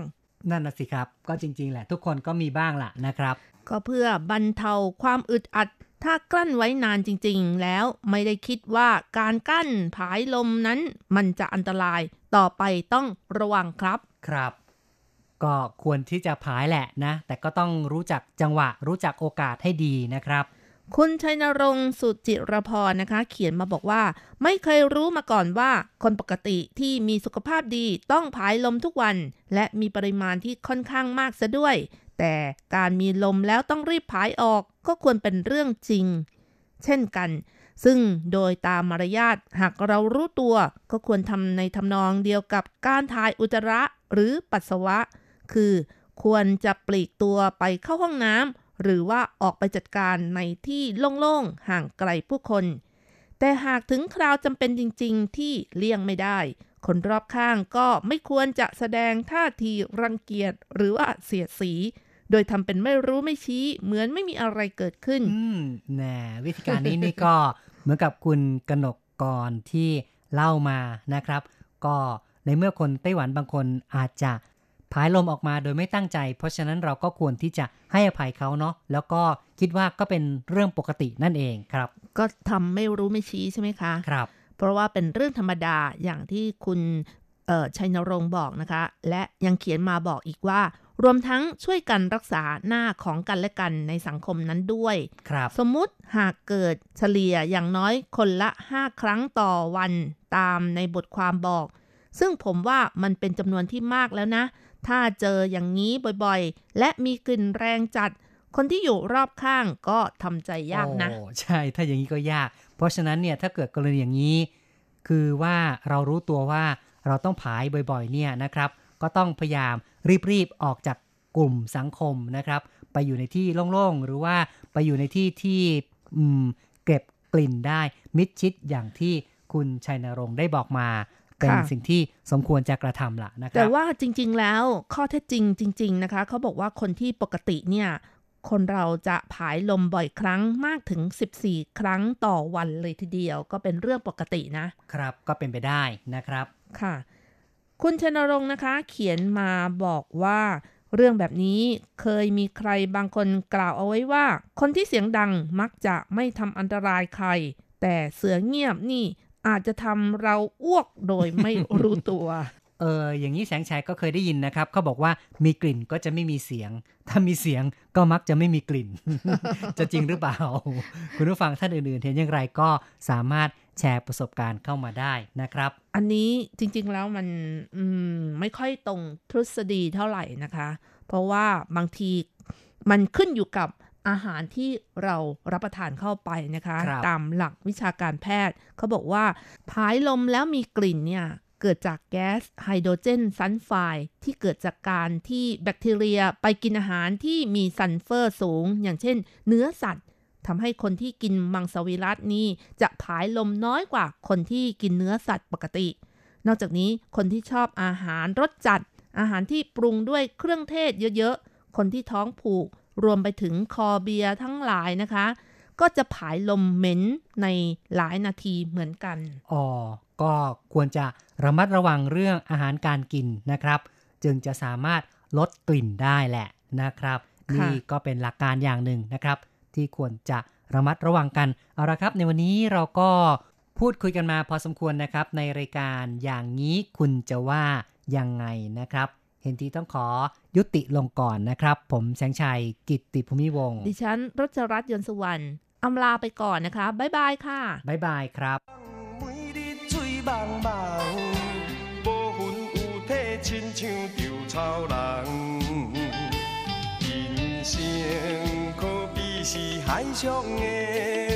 นั่นนะสิครับ ก็จริง ๆ แหละ ทุกคนก็มีบ้างล่ะนะครับ ก็เพื่อบรรเทาความอึดอัด ถ้ากลั้นไว้นานจริง ๆ แล้วไม่ได้คิดว่าการกั้นผายลมนั้นมันจะอันตรายต่อไปต้องระวังครับครับ ก็ควรที่จะผายแหละนะ แต่ก็ต้องรู้จักจังหวะรู้จักโอกาสให้ดีนะครับ คุณชัยนรงค์สุจิรพรนะคะ เขียนมาบอกว่า ไม่เคยรู้มาก่อนว่า คนปกติที่มีสุขภาพดีต้องผายลมทุกวัน และมีปริมาณที่ค่อนข้างมากซะด้วย แต่การมีลมแล้วต้องรีบผายออกก็ควรเป็นเรื่องจริง เช่นกัน ซึ่งโดยตามมารยาทหากเรารู้ตัว ก็ควรทำในทำนองเดียวกับการถ่ายอุจจาระหรือปัสสาวะ คือ ควรจะปลีกตัวไปเข้าห้องน้ำ หรือว่าออกไปจัดการในที่โล่งๆ ห่างไกลผู้คน แต่หากถึงคราวจำเป็นจริงๆ ที่เลี่ยงไม่ได้ คนรอบข้างก็ไม่ควรจะแสดงท่าทีรังเกียจหรือว่าเสียดสี โดยทำเป็นไม่รู้ไม่ชี้ เหมือนไม่มีอะไรเกิดขึ้นแน่วิธีการนี้นี่ก็เหมือนกับคุณกนกกรที่เล่ามานะครับ ก็ในเมื่อคนไต้หวันบางคนอาจจะ ผายลมออกมาโดยไม่ตั้งใจ เพราะฉะนั้นเราก็ควรที่จะให้อภัยเขาเนาะแล้วก็คิดว่าก็เป็นเรื่องปกตินั่นเองครับ ก็ทำไม่รู้ไม่ชี้ใช่ไหมคะครับ เพราะว่าเป็นเรื่องธรรมดาอย่างที่คุณเอ่อชัยนรงค์บอกนะคะ และยังเขียนมาบอกอีกว่า รวมทั้งช่วยกันรักษาหน้าของกันและกันในสังคมนั้นด้วย ครับ สมมุติหากเกิดเฉลี่ยอย่างน้อยคนละ 5 ครั้งต่อวันตามในบทความบอก ซึ่งผมว่ามันเป็นจำนวนที่มากแล้วนะ ถ้าเจออย่างนี้บ่อยๆ และมีกลิ่นแรงจัด คนที่อยู่รอบข้างก็ทำใจยากนะใช่ถ้าอย่างนี้ก็ยาก เพราะฉะนั้นเนี่ยถ้าเกิดกรณีอย่างนี้ คือว่าเรารู้ตัวว่าเราต้องผายบ่อยๆ เนี่ยนะครับ ก็ต้องพยายามรีบๆออกจากกลุ่มสังคมนะครับ ไปอยู่ในที่โล่งๆ หรือว่าไปอยู่ในที่ที่เก็บกลิ่นได้มิดชิดอย่างที่คุณชัยนรงค์ได้บอกมา เป็นค่ะสิ่งที่สมควรจะกระทำล่ะนะคแต่รับว่าจริง ๆ แล้วข้อเท็จจริงจริง ๆ นะคะเขาบอกว่าคนที่ปกติเนี่ยคนเราจะผายลมบ่อยครั้งมากถึง 14 ครั้งต่อวันเลยทีเดียวก็เป็นเรื่องปกตินะ ครับก็เป็นไปได้นะครับค่ะ คุณชนรงค์นะคะ เขียนมาบอกว่าเรื่องแบบนี้เคยมีใครบางคนกล่าวเอาไว้ว่า คนที่เสียงดังมักจะไม่ทำอันตรายใคร แต่เสือเงียบนี่ อาจจะทำเราอ้วกโดยไม่รู้ตัว เออ อย่างนี้แสงชัยก็เคยได้ยินนะครับ เขาบอกว่ามีกลิ่นก็จะไม่มีเสียง ถ้ามีเสียงก็มักจะไม่มีกลิ่น จะจริงหรือเปล่า คุณผู้ฟังท่านอื่นๆ เห็นอย่างไรก็สามารถแชร์ประสบการณ์เข้ามาได้นะครับ อันนี้จริงๆแล้วมันอืมไม่ค่อยตรงทฤษฎีเท่าไหร่นะคะ เพราะว่าบางทีมันขึ้นอยู่กับ อาหารที่เรารับประทานเข้าไปนะคะครับตามหลักวิชาการแพทย์ เขาบอกว่าผายลมแล้วมีกลิ่นเนี่ยเกิดจากแก๊สไฮโดรเจนซัลไฟด์ที่เกิดจากการที่แบคทีเรียไปกินอาหารที่มีซัลเฟอร์สูง อย่างเช่น เนื้อสัตว์ทำให้คนที่กินมังสวิรัตนี่จะผายลมน้อยกว่าคนที่กินเนื้อสัตว์ปกติ นอกจากนี้คนที่ชอบอาหารรสจัด อาหารที่ปรุงด้วยเครื่องเทศเยอะๆ คนที่ท้องผูก รวมไปถึงคอเบียร์ทั้งหลายนะคะ ก็จะผายลมเหม็นในหลายนาทีเหมือนกัน อ๋อ ก็ควรจะระมัดระวังเรื่องอาหารการกินนะครับ จึงจะสามารถลดกลิ่นได้แหละนะครับค่ะนี่ก็เป็นหลักการอย่างหนึ่งนะครับ ที่ควรจะระมัดระวังกัน เอาละครับ ในวันนี้เราก็พูดคุยกันมาพอสมควรนะครับ ในรายการอย่างนี้คุณจะว่ายังไงนะครับ เห็นทีต้องขอยุติลงก่อนนะครับ ผมแสงชัยกิตติภูมิวงศ์ ดิฉันรัชรัตน์ยนต์สุวรรณอำลาไปก่อนนะคะ บ๊ายบายค่ะ บ๊ายบายครับ 每日水茫茫，无魂有体，亲像稻草人。人生可比是海上的